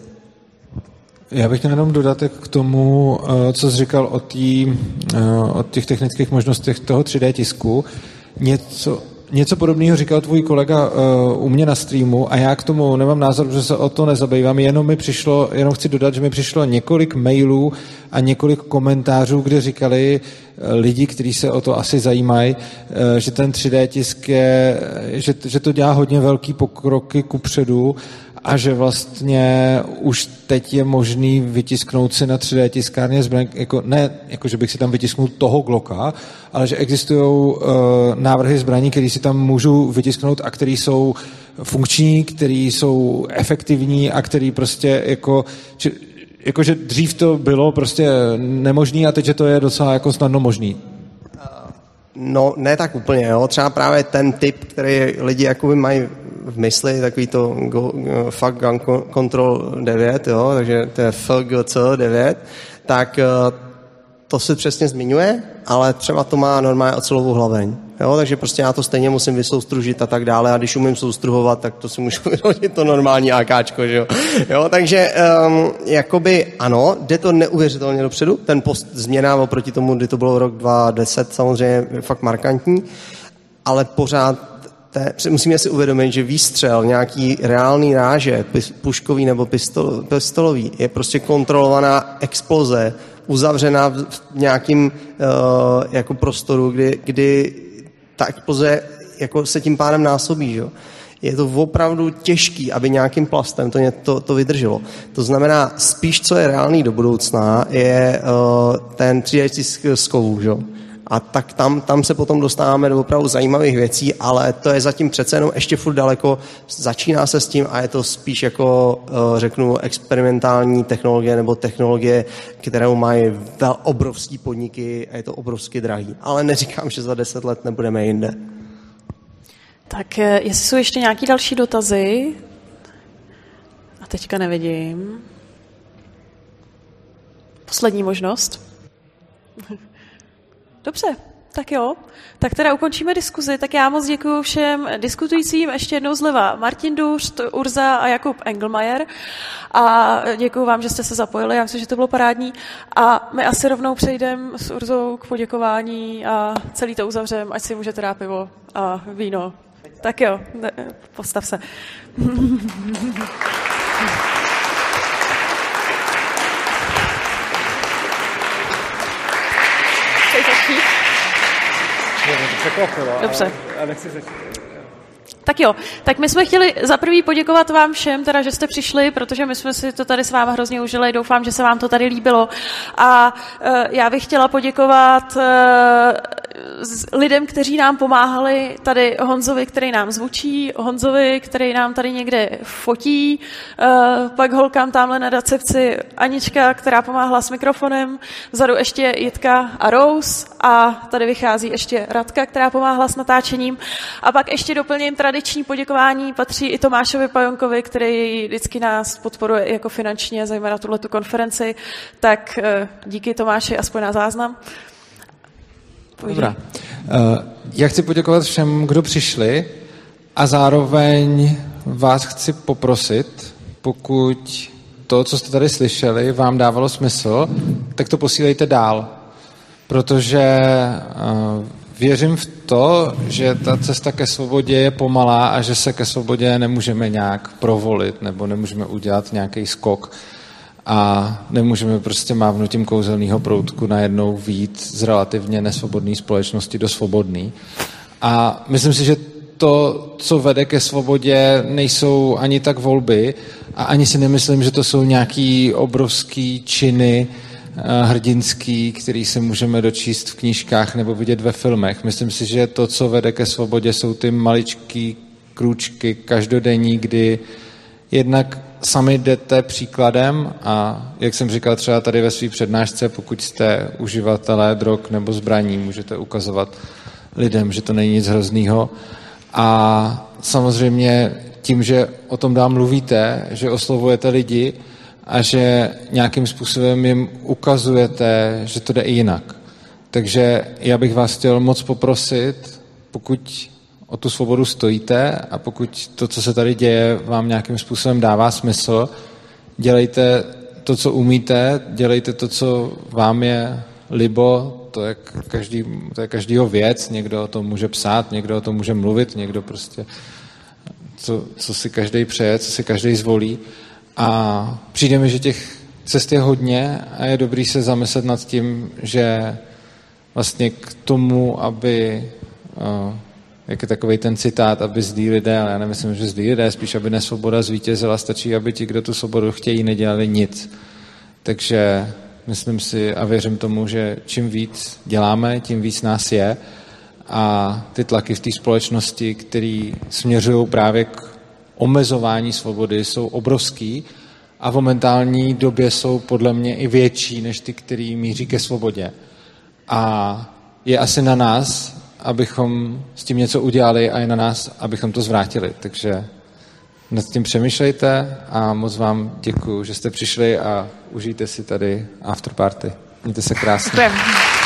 Já bych měl jenom dodatek k tomu, eh, co jsi říkal o, tý, eh, o těch technických možnostech toho 3D tisku. Něco, Něco podobného říkal tvůj kolega uh, u mě na streamu a já k tomu nemám názor, že se o to nezabývám, jenom mi přišlo, jenom chci dodat, že mi přišlo několik mailů a několik komentářů, kde říkali uh, lidi, kteří se o to asi zajímají, uh, že ten 3D tisk je, že, že to dělá hodně velký pokroky kupředu a že vlastně už teď je možný vytisknout si na 3D tiskárně zbraň, jako, ne jako, že bych si tam vytisknul toho Glocka, ale že existují uh, návrhy zbraní, které si tam můžu vytisknout a které jsou funkční, které jsou efektivní a které prostě jako, či, jakože dřív to bylo prostě nemožný a teď že to je docela jako snadno možný. No, ne tak úplně, jo. Třeba právě ten typ, který lidi jakoby mají v mysli, takový to go, fuck gun control 9, jo, takže to je FGC 9, tak eh, to se přesně zmiňuje, ale třeba to má normálně ocelovou hlaveň. Jo, takže prostě já to stejně musím vysoustružit a tak dále a když umím soustruhovat, tak to si můžu vyrodit to normální AKčko, že jo. jo takže um, jakoby ano, jde to neuvěřitelně dopředu, ten post změna oproti tomu, kdy to bylo rok 2010, samozřejmě fakt markantní, ale pořád té, musíme si uvědomit, že výstřel, nějaký reálný ráže, puškový nebo pistol, pistolový, je prostě kontrolovaná exploze, uzavřená v nějakým uh, jako prostoru, kdy, kdy ta exploze jako se tím pádem násobí. Že? Je to opravdu těžký, aby nějakým plastem to, to, to vydrželo. To znamená, spíš co je reálný do budoucna, je uh, ten 3D z kovů. Že? A tak tam, tam se potom dostáváme do opravdu zajímavých věcí, ale to je zatím přece jenom ještě furt daleko. Začíná se s tím a je to spíš jako, eh, řeknu, experimentální technologie nebo technologie, kterou mají vel, obrovský podniky a je to obrovsky drahý. Ale neříkám, že za deset let nebudeme jinde. Tak eh, jestli jsou ještě nějaké další dotazy, a teďka nevidím. Poslední možnost. Dobře, tak jo. Tak teda ukončíme diskuzi. Tak já moc děkuji všem diskutujícím. Ještě jednou zleva Martin Dušt, Urza a Jakub Engelmajer. A děkuji vám, že jste se zapojili. Já myslím, že to bylo parádní. A my asi rovnou přejdeme s Urzou k poděkování a celý to uzavřeme, ať si můžete dát pivo a víno. Tak jo, postav se. překvapilo, Dobře. Ale, ale nechci začít. Tak jo, tak my jsme chtěli za prvý poděkovat vám všem, teda, že jste přišli, protože my jsme si to tady s vámi hrozně užili, doufám, že se vám to tady líbilo. A uh, já bych chtěla poděkovat uh, lidem, kteří nám pomáhali, tady Honzovi, který nám zvučí, Honzovi, který nám tady někde fotí, uh, pak holkám tamhle na recepci Anička, která pomáhala s mikrofonem, vzadu ještě Jitka a Rose a tady vychází ještě Radka, která pomáhala s natáčením a pak ještě doplním tradiční poděkování patří i Tomášovi Pajonkovi, který vždycky nás podporuje jako finančně, zejména tuhle konferenci, tak uh, díky Tomáši aspoň na záznam. Dobrá. Eh, já chci poděkovat všem, kdo přišli a zároveň vás chci poprosit, pokud to, co jste tady slyšeli, vám dávalo smysl, tak to posílejte dál. Protože eh, věřím v to, že ta cesta ke svobodě je pomalá a že se ke svobodě nemůžeme nějak provolit nebo nemůžeme udělat nějaký skok a nemůžeme prostě mávnutím kouzelného proutku najednou vít z relativně nesvobodné společnosti do svobodný. A myslím si, že to, co vede ke svobodě, nejsou ani tak volby a ani si nemyslím, že to jsou nějaký obrovský činy hrdinský, který se můžeme dočíst v knížkách nebo vidět ve filmech. Myslím si, že to, co vede ke svobodě, jsou ty maličký krůčky každodenní, kdy jednak sami jdete příkladem a jak jsem říkal třeba tady ve své přednášce, pokud jste uživatelé drog nebo zbraní, můžete ukazovat lidem, že to není nic hroznýho. A samozřejmě tím, že o tom dál mluvíte, že oslovujete lidi a že nějakým způsobem jim ukazujete, že to jde i jinak. Takže já bych vás chtěl moc poprosit, pokud o tu svobodu stojíte a pokud to, co se tady děje, vám nějakým způsobem dává smysl, dělejte to, co umíte, dělejte to, co vám je libo, to je, každý, to je každýho věc, někdo o tom může psát, někdo o tom může mluvit, někdo prostě, co, co si každý přeje, co si každý zvolí. A přijde mi, že těch cest je hodně a je dobrý se zamyslet nad tím, že vlastně k tomu, aby uh, jak je takový ten citát, aby zlí lidé, ale já nemyslím, že zlí lidé, spíš aby nesvoboda zvítězila, stačí, aby ti, kdo tu svobodu chtějí, nedělali nic. Takže myslím si a věřím tomu, že čím víc děláme, tím víc nás je a ty tlaky v té společnosti, které směřují právě k omezování svobody, jsou obrovský a v momentální době jsou podle mě i větší než ty, který míří ke svobodě. A je asi na nás, abychom s tím něco udělali a je na nás, abychom to zvrátili. Takže nad tím přemýšlejte a moc vám děkuji, že jste přišli a užijte si tady afterparty. Mějte se krásně. Děkujeme.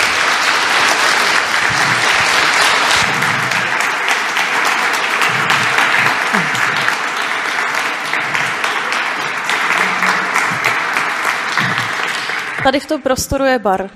Tady v tom prostoru je bar.